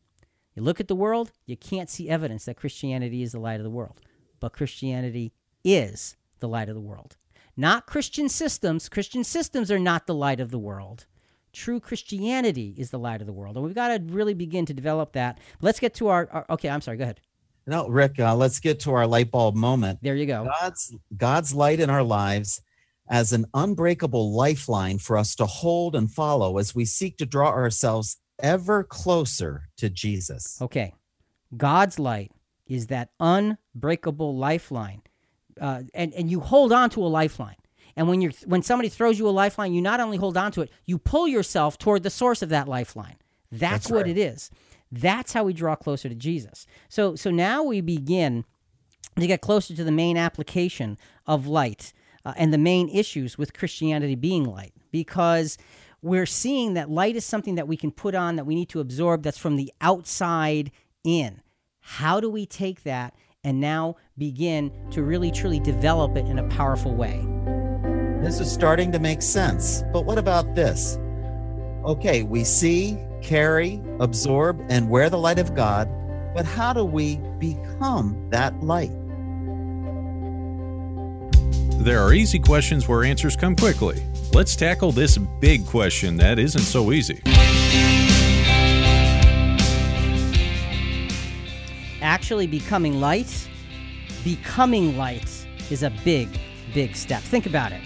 You look at the world, you can't see evidence that Christianity is the light of the world. But Christianity is the light of the world. Not Christian systems. Christian systems are not the light of the world. True Christianity is the light of the world. And we've got to really begin to develop that. Let's get to our, our okay, I'm sorry, go ahead. No, Rick, uh, let's get to our light bulb moment. There you go. God's God's light in our lives as an unbreakable lifeline for us to hold and follow as we seek to draw ourselves ever closer to Jesus. Okay. God's light is that unbreakable lifeline. Uh, and, and you hold on to a lifeline. And when you're when somebody throws you a lifeline, you not only hold on to it, you pull yourself toward the source of that lifeline. That's, That's what right. it is. That's how we draw closer to Jesus. So so now we begin to get closer to the main application of light uh, and the main issues with Christianity being light because we're seeing that light is something that we can put on that we need to absorb that's from the outside in. How do we take that and now begin to really truly develop it in a powerful way? This is starting to make sense. But what about this? Okay, we see, carry, absorb, and wear the light of God, but how do we become that light? There are easy questions where answers come quickly. Let's tackle this big question that isn't so easy. Actually, becoming light, becoming light is a big, big step. Think about it.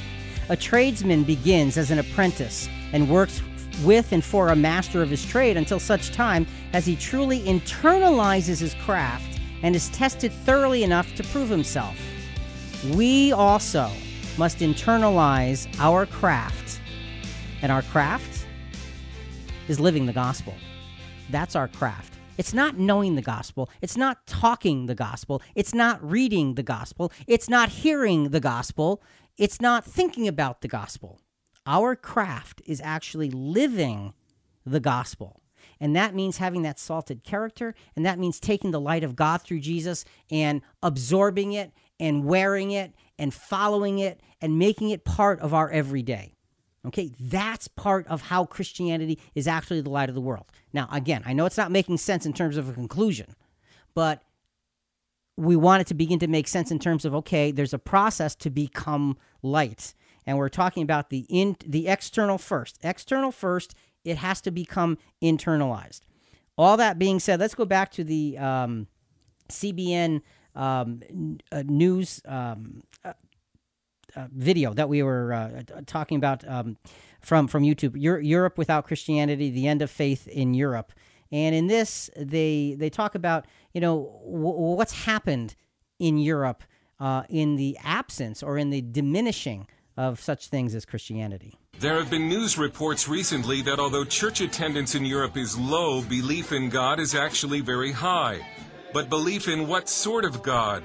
A tradesman begins as an apprentice and works with and for a master of his trade until such time as he truly internalizes his craft and is tested thoroughly enough to prove himself. We also must internalize our craft. And our craft is living the gospel. That's our craft. It's not knowing the gospel. It's not talking the gospel. It's not reading the gospel. It's not hearing the gospel. It's not thinking about the gospel. Our craft is actually living the gospel. And that means having that salted character, and that means taking the light of God through Jesus and absorbing it and wearing it and following it and making it part of our everyday. Okay, that's part of how Christianity is actually the light of the world. Now, again, I know it's not making sense in terms of a conclusion, but we want it to begin to make sense in terms of okay, there's a process to become light. And we're talking about the in the external first. External first it has to become internalized. All that being said, let's go back to the um, CBN um, news um, video that we were uh, talking about um, from from YouTube. Europe without Christianity: the end of faith in Europe. And in this, they they talk about you know w- what's happened in Europe uh, in the absence or in the diminishing of such things as Christianity. There have been news reports recently that although church attendance in Europe is low, belief in God is actually very high. But belief in what sort of God?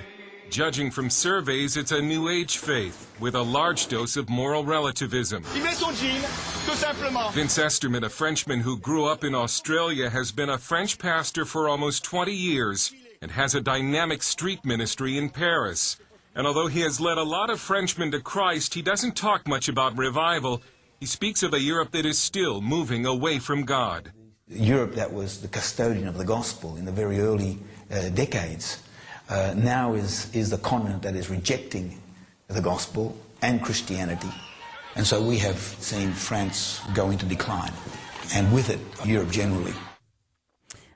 Judging from surveys, it's a New Age faith with a large dose of moral relativism. Vince Esterman, a Frenchman who grew up in Australia, has been a French pastor for almost 20 years and has a dynamic street ministry in Paris. And although he has led a lot of Frenchmen to Christ, he doesn't talk much about revival. He speaks of a Europe that is still moving away from God. Europe that was the custodian of the gospel in the very early decades uh, now is, is the continent that is rejecting the gospel and Christianity. And so we have seen France go into decline, and with it, Europe generally.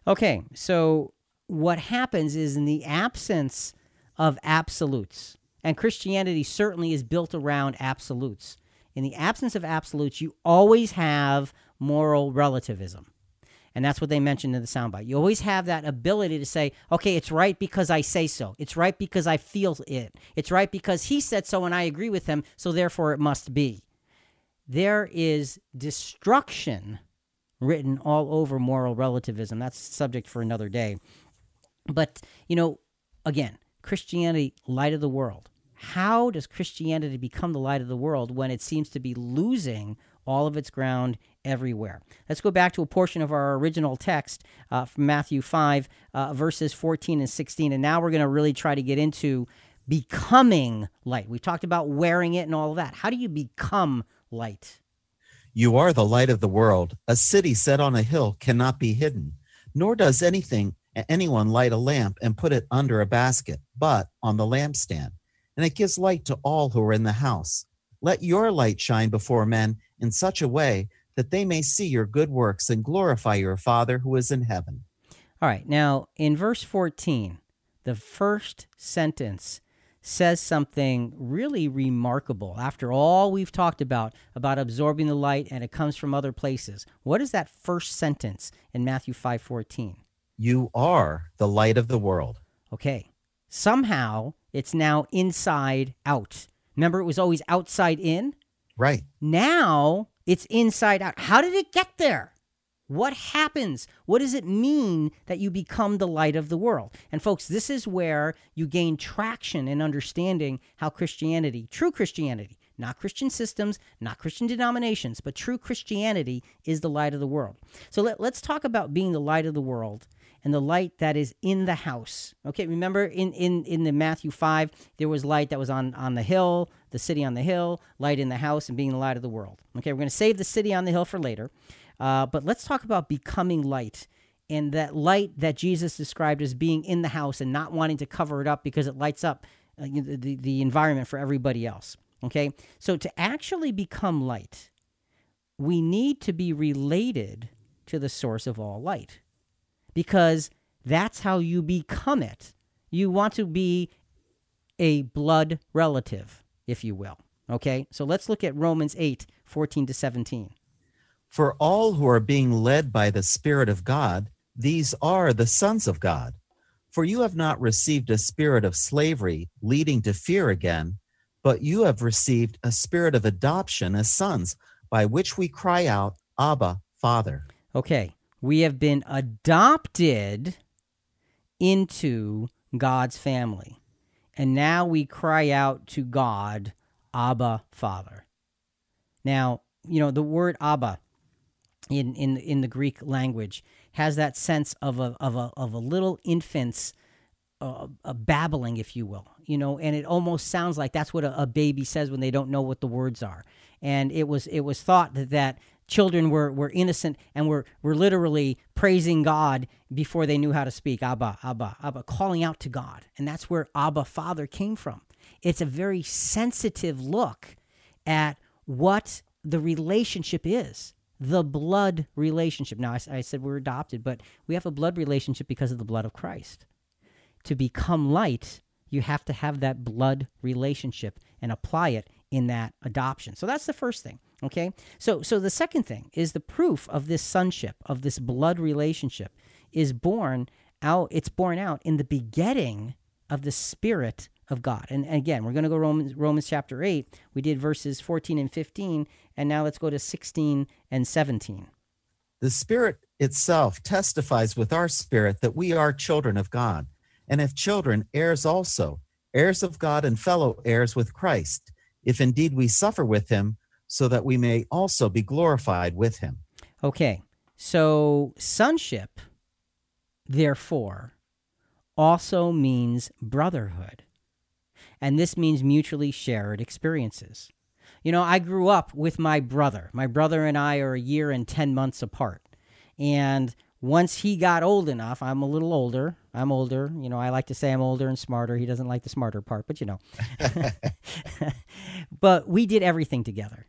Okay, so what happens is in the absence of absolutes, and Christianity certainly is built around absolutes. In the absence of absolutes, you always have moral relativism. And that's what they mentioned in the soundbite. You always have that ability to say, okay, it's right because I say so. It's right because I feel it. It's right because he said so and I agree with him, so therefore it must be. There is destruction written all over moral relativism. That's subject for another day. But, you know, again, Christianity, light of the world. How does Christianity become the light of the world when it seems to be losing all of its ground everywhere. Let's go back to a portion of our original text uh, from Matthew 5, uh, verses 14 and 16. And now we're going to really try to get into becoming light. We talked about wearing it and all of that. How do you become light? You are the light of the world. A city set on a hill cannot be hidden, nor does anything anyone light a lamp and put it under a basket, but on the lampstand, and it gives light to all who are in the house. Let your light shine before men in such a way that they may see your good works and glorify your Father who is in heaven. All right. Now, in verse 14, the first sentence says something really remarkable. After all we've talked about about absorbing the light and it comes from other places what is that first sentence in matthew 5.14 you are the light of the world. Okay. Somehow it's now inside out remember it was always outside in right now it's inside out. How did it get there? What happens? What does it mean that you become the light of the world? And folks, this is where you gain traction in understanding how Christianity, true Christianity, not Christian systems, not Christian denominations, but true Christianity is the light of the world. So let, us talk about being the light of the world and the light that is in the house. Okay, remember in, in, in the Matthew 5, there was light that was on, on the hill, the city on the hill, light in the house, and being the light of the world. Okay, we're going to save the city on the hill for later. Uh, but let's talk about becoming light and that light that Jesus described as being in the house and not wanting to cover it up because it lights up uh, the, the environment for everybody else. Okay, so to actually become light, we need to be related to the source of all light because that's how you become it. You want to be a blood relative, if you will. Okay, so let's look at Romans 8 14 to 17. For all who are being led by the Spirit of God, these are the sons of God. For you have not received a spirit of slavery leading to fear again, but you have received a spirit of adoption as sons, by which we cry out, Abba, Father. Okay, We have been adopted into God's family. And now we cry out to God, Abba, Father. Now, you know, the word Abba in, in, in the Greek language has that sense of a, of a, of a little infant's uh, a babbling, if you will, you know, and it almost sounds like that's what a, a, baby says when they don't know what the words are. And it was it was thought that, that children were, were innocent and were, were literally praising God before they knew how to speak. Abba, Abba, Abba, calling out to God. And that's where Abba Father came from. It's a very sensitive look at what the relationship is the blood relationship. Now, I, I, said we're adopted, but we have a blood relationship because of the blood of Christ. To become light, you have to have that blood relationship and apply it in that adoption. So that's the first thing. Okay. So so the second thing is the proof of this sonship, of this blood relationship, is borne out. It's borne out in the begetting of the Spirit of God. And, and again, we're going to go Romans Romans chapter eight. We did verses fourteen and fifteen, and now let's go to sixteen and seventeen. The Spirit itself testifies with our spirit that we are children of God, and if children, heirs also, heirs of God and fellow heirs with Christ. If indeed we suffer with him so that we may also be glorified with him. Okay, so sonship, therefore, also means brotherhood. And this means mutually shared experiences. You know, I grew up with my brother. My brother and I are a year and 10 months apart. And once he got old enough, I'm a little older. I'm older. You know, I like to say I'm older and smarter. He doesn't like the smarter part, but you know. [LAUGHS] [LAUGHS] but we did everything together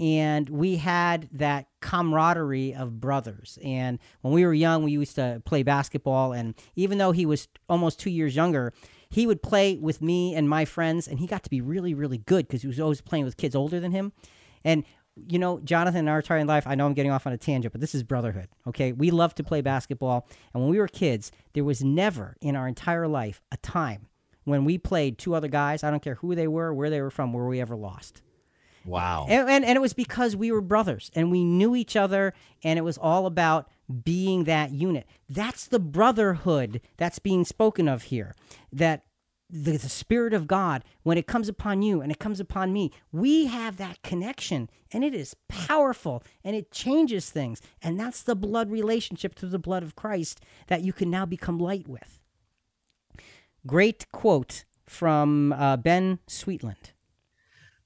and we had that camaraderie of brothers. And when we were young, we used to play basketball. And even though he was almost two years younger, he would play with me and my friends, and he got to be really, really good because he was always playing with kids older than him. And you know, Jonathan and our entire life, I know I'm getting off on a tangent, but this is brotherhood. Okay. We love to play basketball. And when we were kids, there was never in our entire life a time when we played two other guys, I don't care who they were, where they were from, where we ever lost. Wow. And, and, and it was because we were brothers and we knew each other and it was all about being that unit. That's the brotherhood that's being spoken of here. That the, the Spirit of God, when it comes upon you and it comes upon me, we have that connection and it is powerful and it changes things. And that's the blood relationship to the blood of Christ that you can now become light with. Great quote from uh, Ben Sweetland.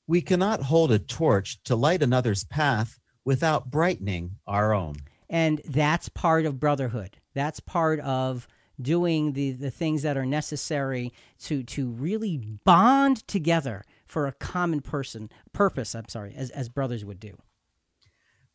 We cannot hold a torch to light another's path without brightening our own. And that's part of brotherhood. That's part of doing the, the things that are necessary to, to really bond together for a common person purpose, I'm sorry, as, as brothers would do.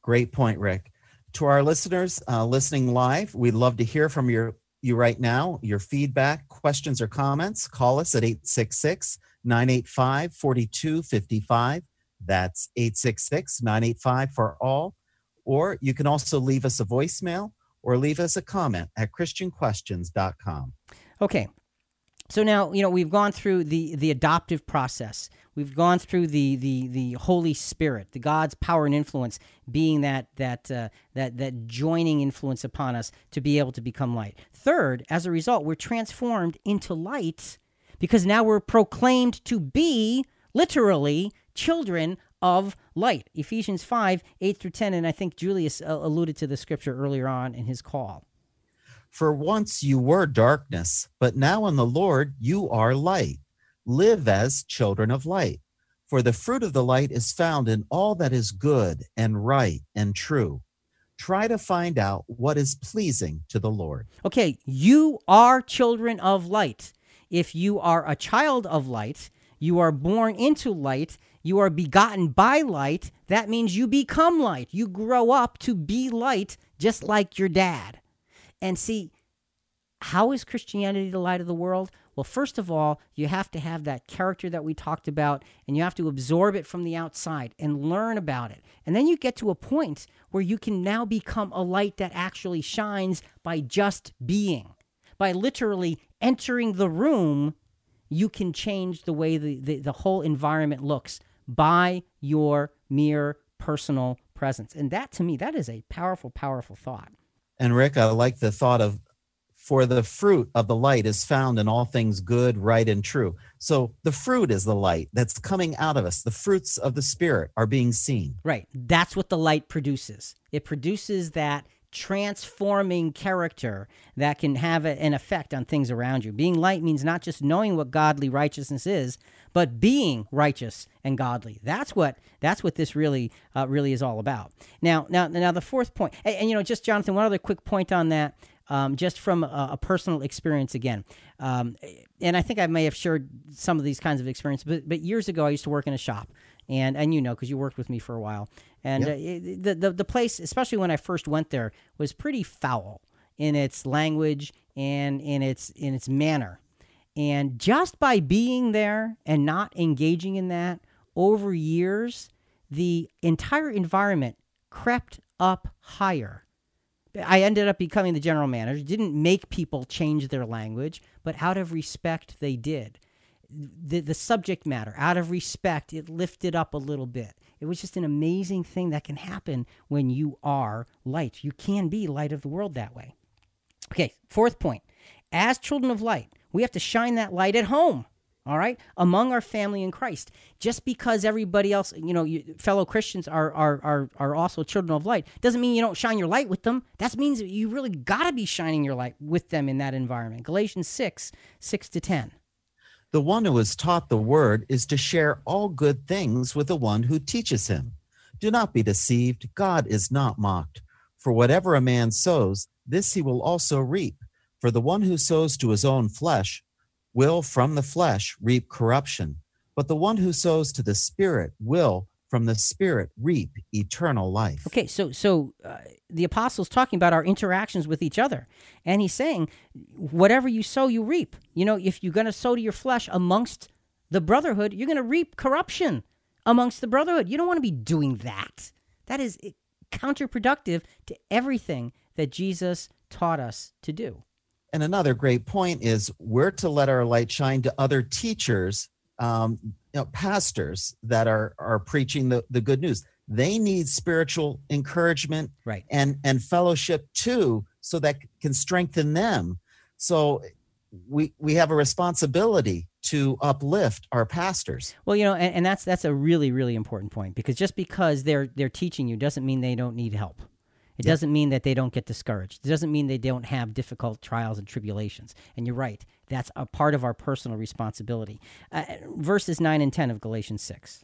Great point, Rick. To our listeners uh, listening live, we'd love to hear from your, you right now, your feedback, questions, or comments. Call us at 866 985 4255. That's 866 985 for all. Or you can also leave us a voicemail or leave us a comment at christianquestions.com. Okay. So now, you know, we've gone through the the adoptive process. We've gone through the the the Holy Spirit, the God's power and influence being that that uh, that that joining influence upon us to be able to become light. Third, as a result, we're transformed into light because now we're proclaimed to be literally children of light. Ephesians 5 8 through 10. And I think Julius uh, alluded to the scripture earlier on in his call. For once you were darkness, but now in the Lord you are light. Live as children of light. For the fruit of the light is found in all that is good and right and true. Try to find out what is pleasing to the Lord. Okay, you are children of light. If you are a child of light, you are born into light, you are begotten by light. That means you become light. You grow up to be light just like your dad. And see, how is Christianity the light of the world? Well, first of all, you have to have that character that we talked about, and you have to absorb it from the outside and learn about it. And then you get to a point where you can now become a light that actually shines by just being, by literally entering the room. You can change the way the, the, the whole environment looks by your mere personal presence. And that to me, that is a powerful, powerful thought. And Rick, I like the thought of for the fruit of the light is found in all things good, right, and true. So the fruit is the light that's coming out of us. The fruits of the Spirit are being seen. Right. That's what the light produces. It produces that transforming character that can have an effect on things around you. Being light means not just knowing what godly righteousness is, but being righteous and godly. That's what that's what this really uh, really is all about. Now, now, now, the fourth point, and, and you know, just Jonathan, one other quick point on that, um, just from a, a personal experience again. Um, and I think I may have shared some of these kinds of experiences, but but years ago, I used to work in a shop, and and you know, because you worked with me for a while, and Yep. uh, it, the, the the place, especially when I first went there, was pretty foul in its language and in its in its manner. And just by being there and not engaging in that over years, the entire environment crept up higher. I ended up becoming the general manager. Didn't make people change their language, but out of respect, they did. The, the subject matter, out of respect, it lifted up a little bit. It was just an amazing thing that can happen when you are light. You can be light of the world that way. Okay, fourth point. As children of light, we have to shine that light at home, all right, among our family in Christ. Just because everybody else, you know, you, fellow Christians are, are, are, are also children of light, doesn't mean you don't shine your light with them. That means you really got to be shining your light with them in that environment. Galatians 6, 6 to 10. The one who is taught the word is to share all good things with the one who teaches him. Do not be deceived. God is not mocked. For whatever a man sows, this he will also reap. For the one who sows to his own flesh will from the flesh reap corruption, but the one who sows to the Spirit will from the Spirit reap eternal life. Okay, so so uh, the apostle's talking about our interactions with each other, and he's saying, whatever you sow, you reap. You know, if you're going to sow to your flesh amongst the brotherhood, you're going to reap corruption amongst the brotherhood. You don't want to be doing that. That is eh, counterproductive to everything that Jesus taught us to do. And another great point is we're to let our light shine to other teachers, um, you know, pastors that are are preaching the, the good news. They need spiritual encouragement right. and and fellowship too, so that can strengthen them. So we we have a responsibility to uplift our pastors. Well, you know, and, and that's that's a really really important point because just because they're they're teaching you doesn't mean they don't need help. It Yeah. doesn't mean that they don't get discouraged. It doesn't mean they don't have difficult trials and tribulations. And you're right. That's a part of our personal responsibility. Uh, verses 9 and 10 of Galatians 6.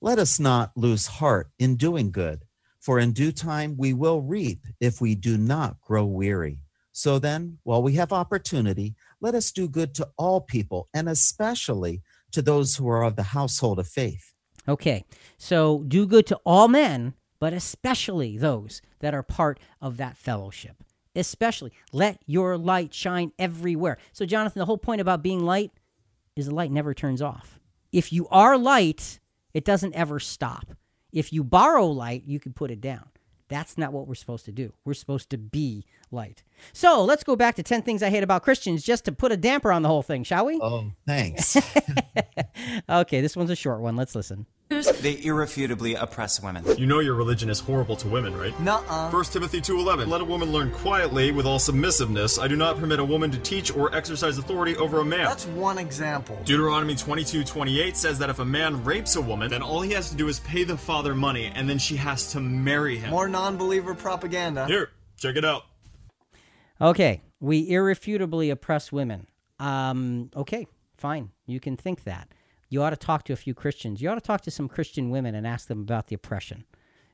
Let us not lose heart in doing good, for in due time we will reap if we do not grow weary. So then, while we have opportunity, let us do good to all people, and especially to those who are of the household of faith. Okay. So do good to all men, but especially those that are part of that fellowship. Especially let your light shine everywhere. So, Jonathan, the whole point about being light is the light never turns off. If you are light, it doesn't ever stop. If you borrow light, you can put it down. That's not what we're supposed to do. We're supposed to be light. So let's go back to 10 things I hate about Christians just to put a damper on the whole thing, shall we? Oh, thanks. [LAUGHS] okay, this one's a short one. Let's listen. They irrefutably oppress women. You know your religion is horrible to women, right? Nuh-uh. 1 Timothy 2.11 Let a woman learn quietly with all submissiveness. I do not permit a woman to teach or exercise authority over a man. That's one example. Deuteronomy 22:28 says that if a man rapes a woman, then all he has to do is pay the father money, and then she has to marry him. More non-believer propaganda. Here, check it out. Okay, we irrefutably oppress women. Um, okay, fine. You can think that. You ought to talk to a few Christians. You ought to talk to some Christian women and ask them about the oppression.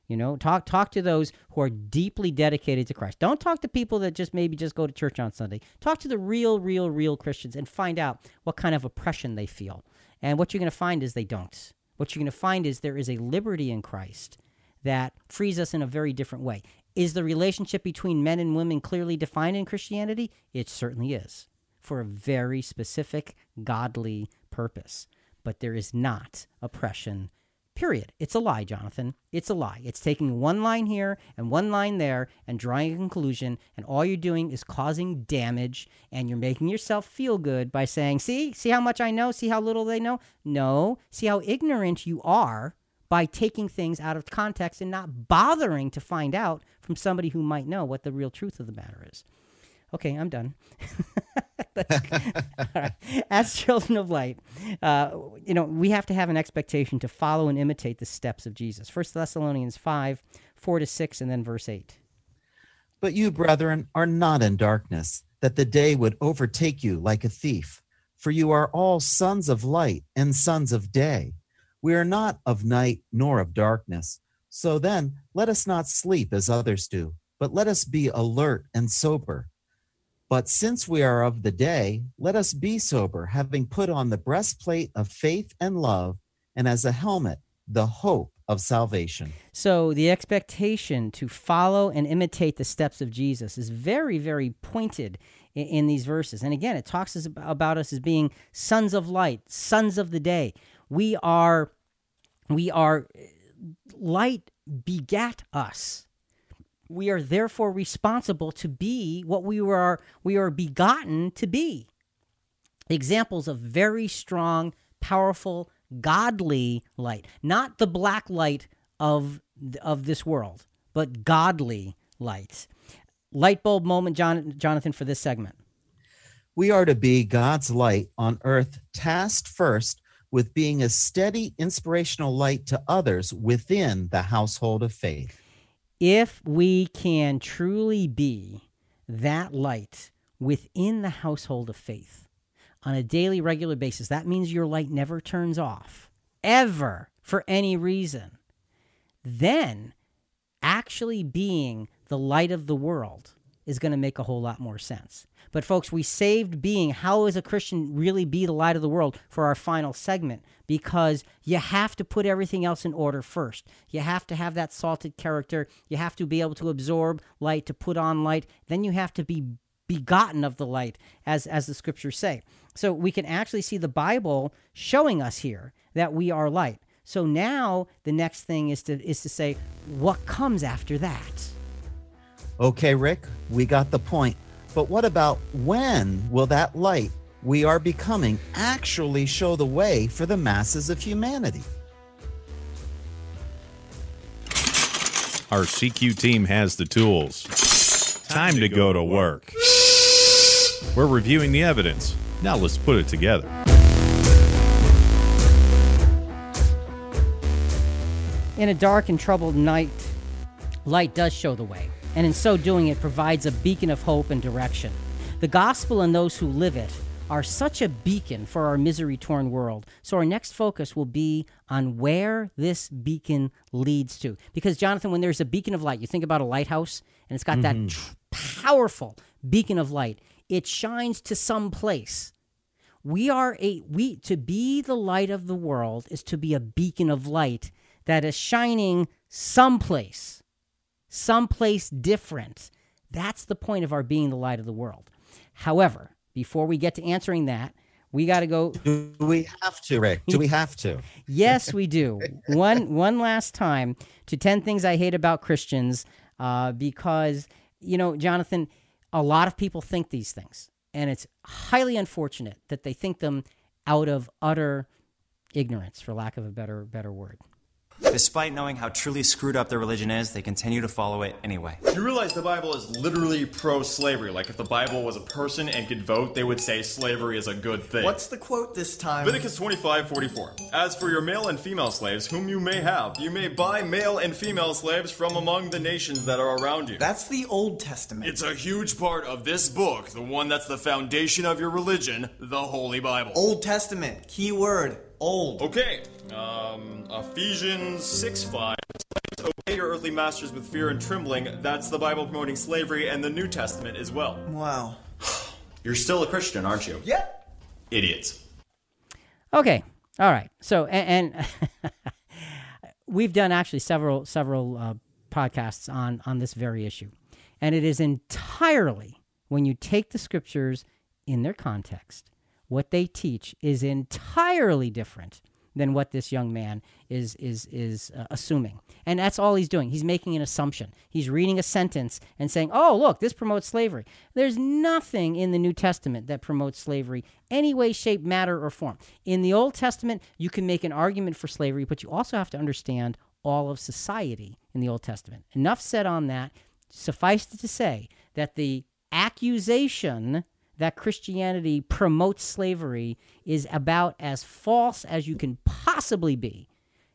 You know, talk talk to those who are deeply dedicated to Christ. Don't talk to people that just maybe just go to church on Sunday. Talk to the real, real, real Christians and find out what kind of oppression they feel. And what you're going to find is they don't. What you're going to find is there is a liberty in Christ that frees us in a very different way. Is the relationship between men and women clearly defined in Christianity? It certainly is, for a very specific godly purpose. But there is not oppression, period. It's a lie, Jonathan. It's a lie. It's taking one line here and one line there and drawing a conclusion, and all you're doing is causing damage, and you're making yourself feel good by saying, See, see how much I know? See how little they know? No. See how ignorant you are by taking things out of context and not bothering to find out from somebody who might know what the real truth of the matter is. Okay, I'm done. [LAUGHS] [LAUGHS] Right. As children of light, uh, you know, we have to have an expectation to follow and imitate the steps of Jesus. First Thessalonians 5, 4 to 6, and then verse 8. But you, brethren, are not in darkness, that the day would overtake you like a thief. For you are all sons of light and sons of day. We are not of night nor of darkness. So then, let us not sleep as others do, but let us be alert and sober. But since we are of the day, let us be sober, having put on the breastplate of faith and love, and as a helmet, the hope of salvation. So the expectation to follow and imitate the steps of Jesus is very, very pointed in, in these verses. And again, it talks about us as being sons of light, sons of the day. We are, we are, light begat us. We are therefore responsible to be what we were we are begotten to be. Examples of very strong powerful godly light. Not the black light of of this world but godly light. Light bulb moment John, jonathan for this segment. We are to be god's light on earth tasked first with being a steady inspirational light to others within the household of faith if we can truly be that light within the household of faith on a daily, regular basis, that means your light never turns off, ever, for any reason, then actually being the light of the world is going to make a whole lot more sense. But, folks, we saved being how is a Christian really be the light of the world for our final segment because you have to put everything else in order first. You have to have that salted character. You have to be able to absorb light, to put on light. Then you have to be begotten of the light, as, as the scriptures say. So we can actually see the Bible showing us here that we are light. So now the next thing is to is to say what comes after that. Okay, Rick, we got the point. But what about when will that light we are becoming actually show the way for the masses of humanity? Our CQ team has the tools. Time to go to work. We're reviewing the evidence. Now let's put it together. In a dark and troubled night, light does show the way and in so doing, it provides a beacon of hope and direction. The gospel and those who live it are such a beacon for our misery torn world. So, our next focus will be on where this beacon leads to. Because, Jonathan, when there's a beacon of light, you think about a lighthouse and it's got mm-hmm. that tr- powerful beacon of light, it shines to some place. We are a, we, to be the light of the world is to be a beacon of light that is shining someplace someplace different. That's the point of our being the light of the world. However, before we get to answering that, we got to go. Do we have to, Rick? Do we have to? [LAUGHS] yes, we do. one one last time to ten things I hate about Christians, uh, because you know, Jonathan, a lot of people think these things, and it's highly unfortunate that they think them out of utter ignorance, for lack of a better better word. Despite knowing how truly screwed up their religion is, they continue to follow it anyway. You realize the Bible is literally pro slavery. Like, if the Bible was a person and could vote, they would say slavery is a good thing. What's the quote this time? Leviticus 25 44. As for your male and female slaves, whom you may have, you may buy male and female slaves from among the nations that are around you. That's the Old Testament. It's a huge part of this book, the one that's the foundation of your religion, the Holy Bible. Old Testament, key word old. Okay. Um, Ephesians 6 5. Obey your earthly masters with fear and trembling. That's the Bible promoting slavery and the New Testament as well. Wow. [SIGHS] You're still a Christian, aren't you? Yep. Idiots. Okay. All right. So, and, and [LAUGHS] we've done actually several several uh, podcasts on on this very issue, and it is entirely when you take the scriptures in their context what they teach is entirely different than what this young man is is is uh, assuming. And that's all he's doing. He's making an assumption. He's reading a sentence and saying, "Oh, look, this promotes slavery." There's nothing in the New Testament that promotes slavery any way, shape, matter or form. In the Old Testament, you can make an argument for slavery, but you also have to understand all of society in the Old Testament. Enough said on that. Suffice it to say that the accusation that Christianity promotes slavery is about as false as you can possibly be.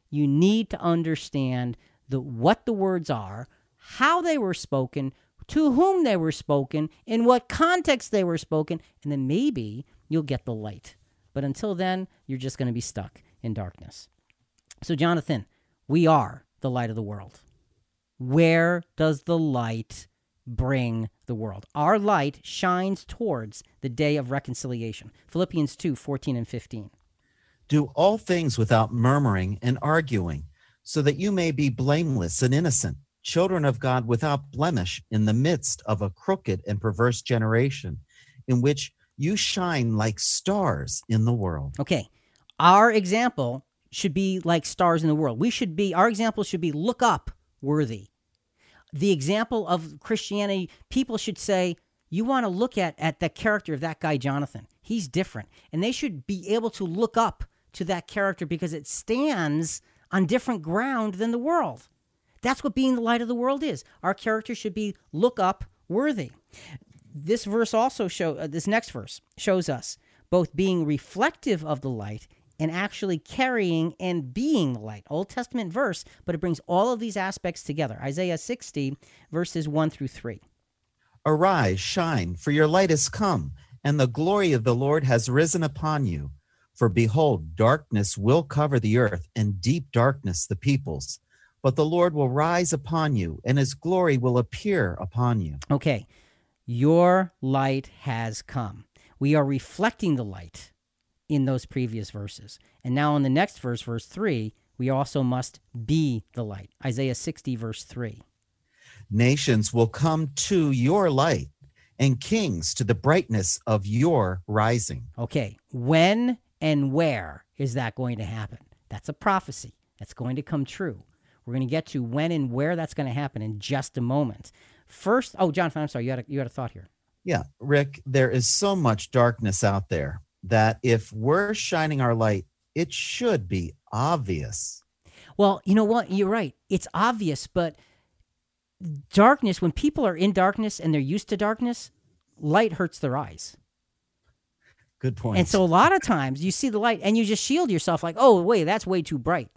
You need to understand the what the words are, how they were spoken, to whom they were spoken, in what context they were spoken, and then maybe you'll get the light. But until then, you're just going to be stuck in darkness. So, Jonathan, we are the light of the world. Where does the light bring the world? Our light shines towards the day of reconciliation. Philippians 2 14 and 15. Do all things without murmuring and arguing, so that you may be blameless and innocent, children of God without blemish in the midst of a crooked and perverse generation, in which you shine like stars in the world. Okay. Our example should be like stars in the world. We should be, our example should be look up worthy. The example of Christianity, people should say, you want to look at, at the character of that guy, Jonathan. He's different. And they should be able to look up to that character because it stands on different ground than the world. That's what being the light of the world is. Our character should be look up worthy. This verse also show uh, this next verse shows us both being reflective of the light and actually carrying and being the light. Old Testament verse, but it brings all of these aspects together. Isaiah 60 verses 1 through 3. Arise, shine, for your light is come, and the glory of the Lord has risen upon you. For behold, darkness will cover the earth, and deep darkness the peoples. But the Lord will rise upon you, and his glory will appear upon you. Okay, your light has come. We are reflecting the light in those previous verses. And now in the next verse, verse 3, we also must be the light. Isaiah 60, verse 3. Nations will come to your light, and kings to the brightness of your rising. Okay, when and where is that going to happen? That's a prophecy that's going to come true. We're going to get to when and where that's going to happen in just a moment. First, oh, Jonathan, I'm sorry, you had a, you had a thought here. Yeah, Rick, there is so much darkness out there that if we're shining our light, it should be obvious. Well, you know what? You're right. It's obvious, but darkness, when people are in darkness and they're used to darkness, light hurts their eyes. Good point. And so a lot of times you see the light and you just shield yourself like, oh, wait, that's way too bright.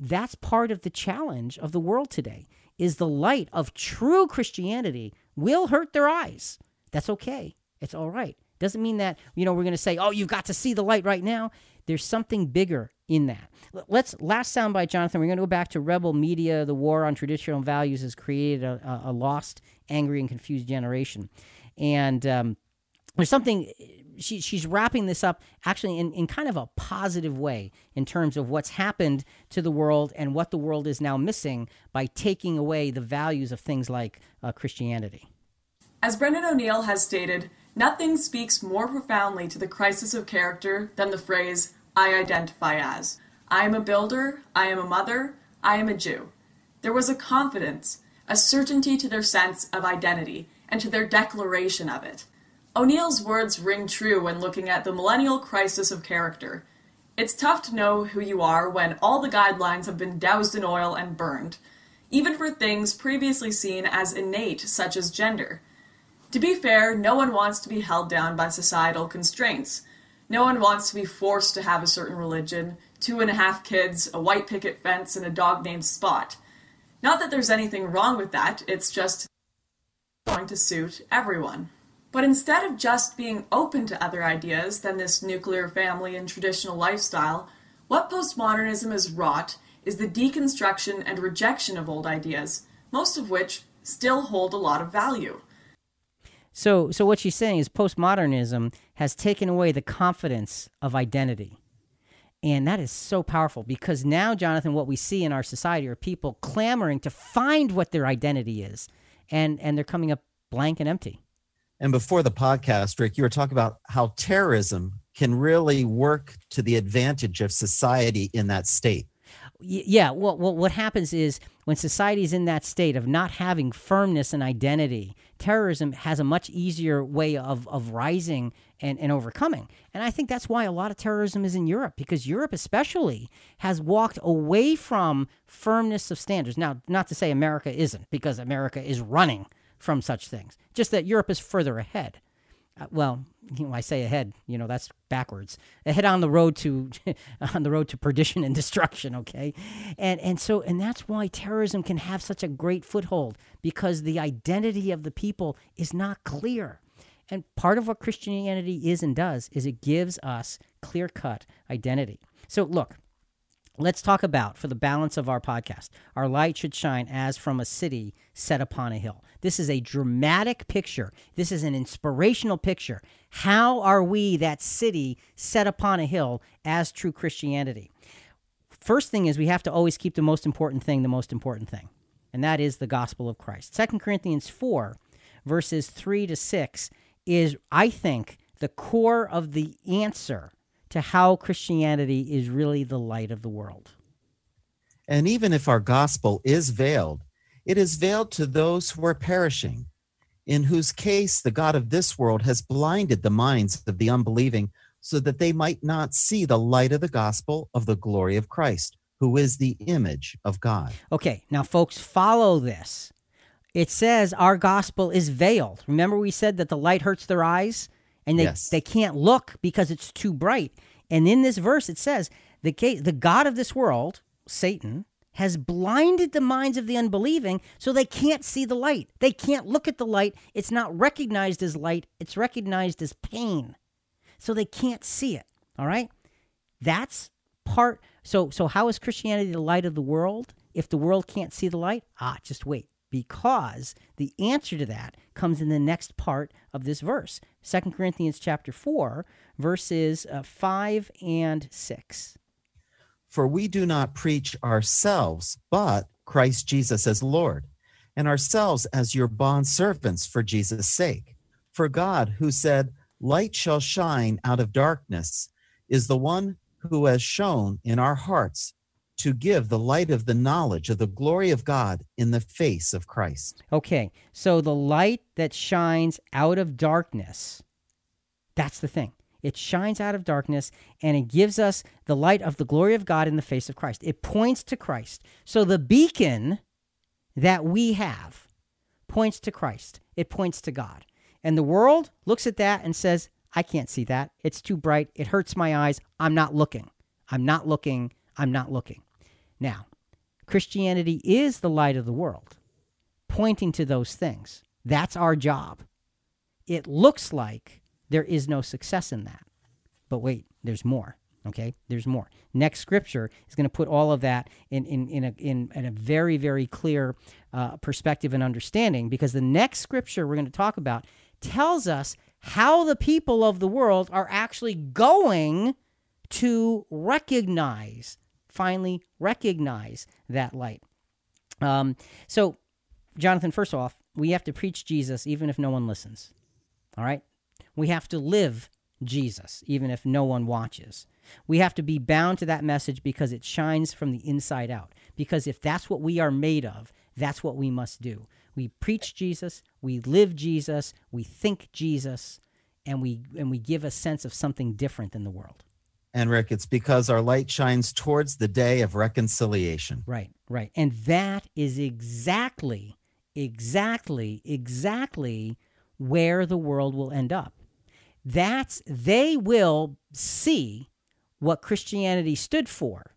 That's part of the challenge of the world today is the light of true Christianity will hurt their eyes. That's okay. It's all right. Doesn't mean that, you know, we're going to say, oh, you've got to see the light right now. There's something bigger in that. Let's, last sound by Jonathan, we're going to go back to rebel media. The war on traditional values has created a, a lost, angry, and confused generation. And um, there's something she, she's wrapping this up actually in, in kind of a positive way in terms of what's happened to the world and what the world is now missing by taking away the values of things like uh, Christianity. As Brendan O'Neill has stated, nothing speaks more profoundly to the crisis of character than the phrase, I identify as. I am a builder, I am a mother, I am a Jew. There was a confidence, a certainty to their sense of identity, and to their declaration of it. O'Neill's words ring true when looking at the millennial crisis of character. It's tough to know who you are when all the guidelines have been doused in oil and burned, even for things previously seen as innate, such as gender. To be fair, no one wants to be held down by societal constraints. No one wants to be forced to have a certain religion, two and a half kids, a white picket fence, and a dog named Spot. Not that there's anything wrong with that, it's just going to suit everyone. But instead of just being open to other ideas than this nuclear family and traditional lifestyle, what postmodernism has wrought is the deconstruction and rejection of old ideas, most of which still hold a lot of value. So, so what she's saying is postmodernism has taken away the confidence of identity. And that is so powerful because now, Jonathan, what we see in our society are people clamoring to find what their identity is, and, and they're coming up blank and empty. And before the podcast, Rick, you were talking about how terrorism can really work to the advantage of society in that state. Yeah. Well, well what happens is when society is in that state of not having firmness and identity, terrorism has a much easier way of, of rising and, and overcoming. And I think that's why a lot of terrorism is in Europe, because Europe, especially, has walked away from firmness of standards. Now, not to say America isn't, because America is running from such things, just that Europe is further ahead. Uh, well, you know, I say ahead, you know, that's backwards. Ahead on the road to [LAUGHS] on the road to perdition and destruction, okay? And and so and that's why terrorism can have such a great foothold because the identity of the people is not clear. And part of what Christianity is and does is it gives us clear-cut identity. So look, Let's talk about, for the balance of our podcast, our light should shine as from a city set upon a hill. This is a dramatic picture. This is an inspirational picture. How are we, that city set upon a hill, as true Christianity? First thing is we have to always keep the most important thing the most important thing, and that is the gospel of Christ. Second Corinthians 4, verses 3 to 6, is, I think, the core of the answer to how Christianity is really the light of the world. And even if our gospel is veiled, it is veiled to those who are perishing, in whose case the God of this world has blinded the minds of the unbelieving so that they might not see the light of the gospel of the glory of Christ, who is the image of God. Okay, now, folks, follow this. It says our gospel is veiled. Remember, we said that the light hurts their eyes? And they, yes. they can't look because it's too bright. And in this verse, it says the, the God of this world, Satan, has blinded the minds of the unbelieving so they can't see the light. They can't look at the light. It's not recognized as light, it's recognized as pain. So they can't see it. All right? That's part so so how is Christianity the light of the world if the world can't see the light? Ah, just wait because the answer to that comes in the next part of this verse 2 corinthians chapter 4 verses uh, 5 and 6 for we do not preach ourselves but christ jesus as lord and ourselves as your bond servants for jesus sake. For god who said light shall shine out of darkness is the one who has shown in our hearts to give the light of the knowledge of the glory of God in the face of Christ. Okay, so the light that shines out of darkness, that's the thing. It shines out of darkness and it gives us the light of the glory of God in the face of Christ. It points to Christ. So the beacon that we have points to Christ, it points to God. And the world looks at that and says, I can't see that. It's too bright. It hurts my eyes. I'm not looking. I'm not looking. I'm not looking. Now, Christianity is the light of the world, pointing to those things. That's our job. It looks like there is no success in that. But wait, there's more. Okay, there's more. Next scripture is going to put all of that in, in, in, a, in, in a very, very clear uh, perspective and understanding because the next scripture we're going to talk about tells us how the people of the world are actually going to recognize finally recognize that light. Um, so, Jonathan, first off, we have to preach Jesus even if no one listens. All right? We have to live Jesus even if no one watches. We have to be bound to that message because it shines from the inside out. Because if that's what we are made of, that's what we must do. We preach Jesus, we live Jesus, we think Jesus, and we and we give a sense of something different in the world. And Rick, it's because our light shines towards the day of reconciliation. Right, right. And that is exactly, exactly, exactly where the world will end up. That's, they will see what Christianity stood for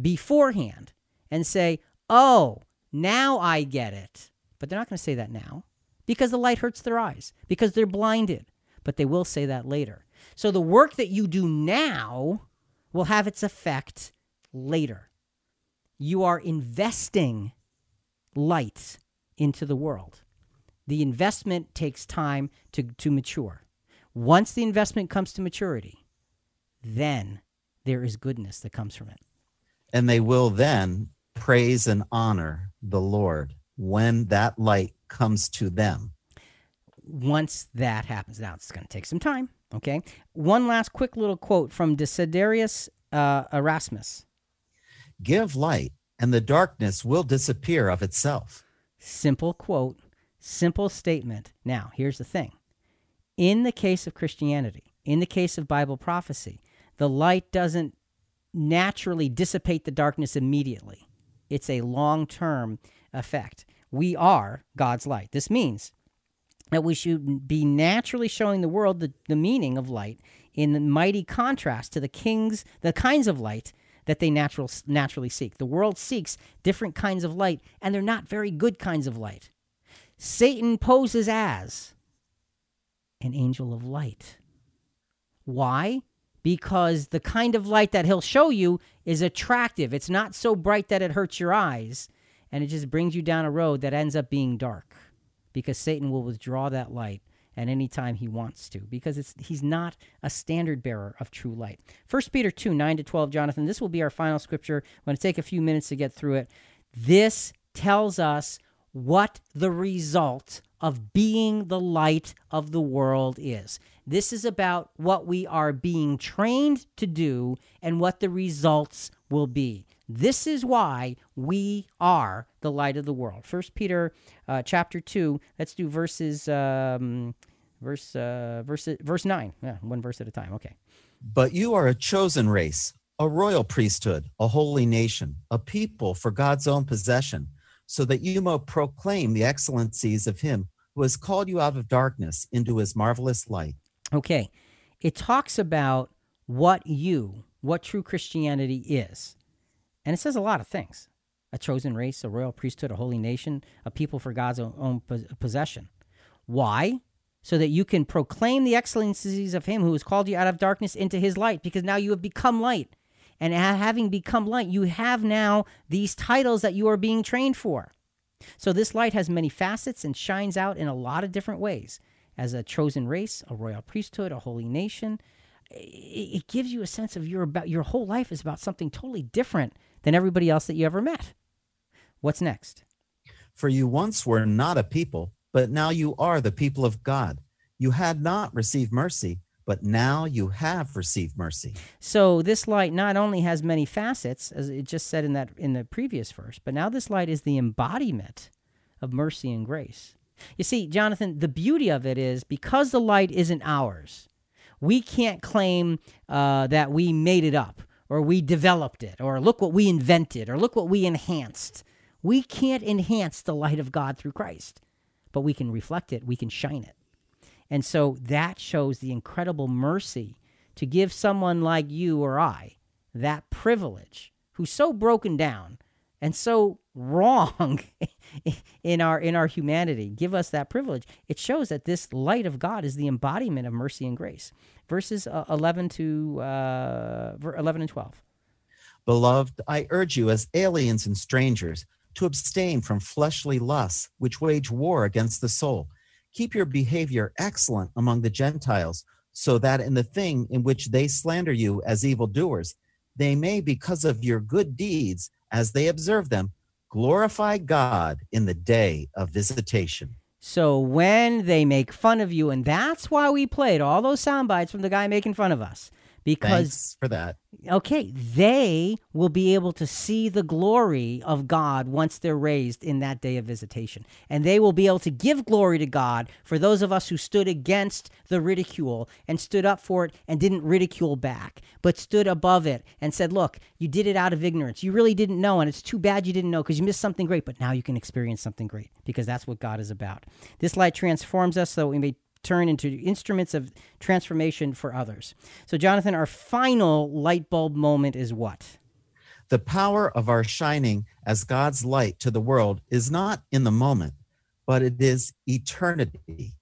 beforehand and say, oh, now I get it. But they're not going to say that now because the light hurts their eyes, because they're blinded. But they will say that later. So the work that you do now will have its effect later. You are investing light into the world. The investment takes time to, to mature. Once the investment comes to maturity, then there is goodness that comes from it. And they will then praise and honor the Lord when that light comes to them. Once that happens, now it's going to take some time. Okay. One last quick little quote from Desiderius uh, Erasmus Give light, and the darkness will disappear of itself. Simple quote, Simple statement. Now, here's the thing. In the case of Christianity, in the case of Bible prophecy, the light doesn't naturally dissipate the darkness immediately. It's a long term effect. We are God's light. This means that we should be naturally showing the world the, the meaning of light in mighty contrast to the kings, the kinds of light that they natural, naturally seek. The world seeks different kinds of light, and they're not very good kinds of light. Satan poses as an angel of light. Why? Because the kind of light that he'll show you is attractive. It's not so bright that it hurts your eyes, and it just brings you down a road that ends up being dark. Because Satan will withdraw that light at any time he wants to because it's he's not a standard bearer of true light. 1 Peter 2 9 to 12, Jonathan, this will be our final scripture. I'm going to take a few minutes to get through it. This tells us what the result of being the light of the world is. This is about what we are being trained to do and what the results will be. This is why we are the light of the world. First Peter uh, chapter 2, let's do verses um, verse uh, verse verse 9. Yeah, one verse at a time. Okay. But you are a chosen race, a royal priesthood, a holy nation, a people for God's own possession, so that you may proclaim the excellencies of him who has called you out of darkness into his marvelous light. Okay. It talks about what you, what true Christianity is. And it says a lot of things a chosen race, a royal priesthood, a holy nation, a people for God's own possession. Why? So that you can proclaim the excellencies of Him who has called you out of darkness into His light, because now you have become light. And having become light, you have now these titles that you are being trained for. So this light has many facets and shines out in a lot of different ways as a chosen race, a royal priesthood, a holy nation. It gives you a sense of your about your whole life is about something totally different than everybody else that you ever met. What's next? For you once were not a people, but now you are the people of God. You had not received mercy, but now you have received mercy. So this light not only has many facets, as it just said in that in the previous verse, but now this light is the embodiment of mercy and grace. You see, Jonathan, the beauty of it is because the light isn't ours, we can't claim uh, that we made it up or we developed it, or look what we invented, or look what we enhanced. We can't enhance the light of God through Christ, but we can reflect it, we can shine it. And so that shows the incredible mercy to give someone like you or I that privilege who's so broken down and so wrong [LAUGHS] in our in our humanity. Give us that privilege. It shows that this light of god is the embodiment of mercy and grace. Verses uh, 11 to uh, 11 and 12 beloved i urge you as aliens and strangers to abstain from fleshly lusts which wage war against the soul. Keep your behavior excellent among the gentiles so that in the thing in which they slander you as evildoers they may because of your good deeds as they observe them, glorify God in the day of visitation. So when they make fun of you, and that's why we played all those sound bites from the guy making fun of us, because Thanks for that. Okay, they will be able to see the glory of God once they're raised in that day of visitation. And they will be able to give glory to God for those of us who stood against the ridicule and stood up for it and didn't ridicule back, but stood above it and said, Look, you did it out of ignorance. You really didn't know, and it's too bad you didn't know because you missed something great, but now you can experience something great because that's what God is about. This light transforms us so we may turn into instruments of transformation for others. So, Jonathan, our final light bulb moment is what? The power of our shining as God's light to the world is not in the moment, but it is eternity.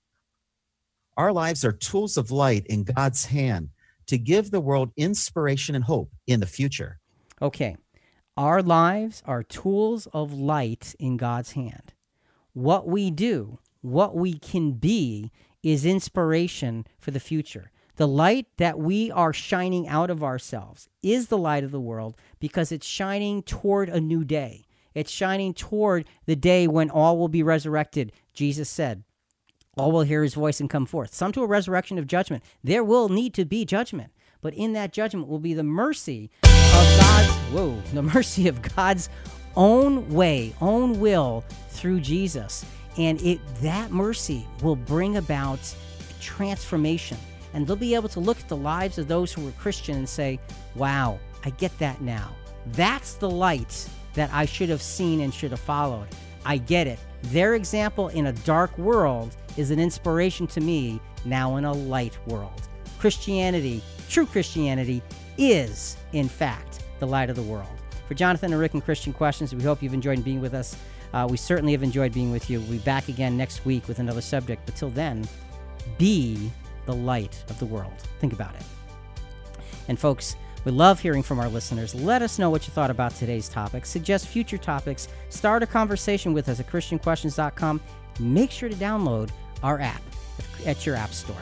Our lives are tools of light in God's hand to give the world inspiration and hope in the future. Okay. Our lives are tools of light in God's hand. What we do, what we can be, is inspiration for the future. The light that we are shining out of ourselves is the light of the world because it's shining toward a new day. It's shining toward the day when all will be resurrected. Jesus said, All will hear his voice and come forth. Some to a resurrection of judgment. There will need to be judgment, but in that judgment will be the mercy of God's, whoa, the [LAUGHS] mercy of God's own way, own will through Jesus And it that mercy will bring about transformation. And they'll be able to look at the lives of those who were Christian and say, wow, I get that now. That's the light that I should have seen and should have followed. I get it. Their example in a dark world is an inspiration to me now in a light world. Christianity, true Christianity, is, in fact, the light of the world. For Jonathan and Rick and Christian Questions, we hope you've enjoyed being with us. Uh, we certainly have enjoyed being with you. We'll be back again next week with another subject. But till then, be the light of the world. Think about it. And folks, we love hearing from our listeners. Let us know what you thought about today's topic. Suggest future topics. Start a conversation with us at ChristianQuestions.com. Make sure to download our app at your app store.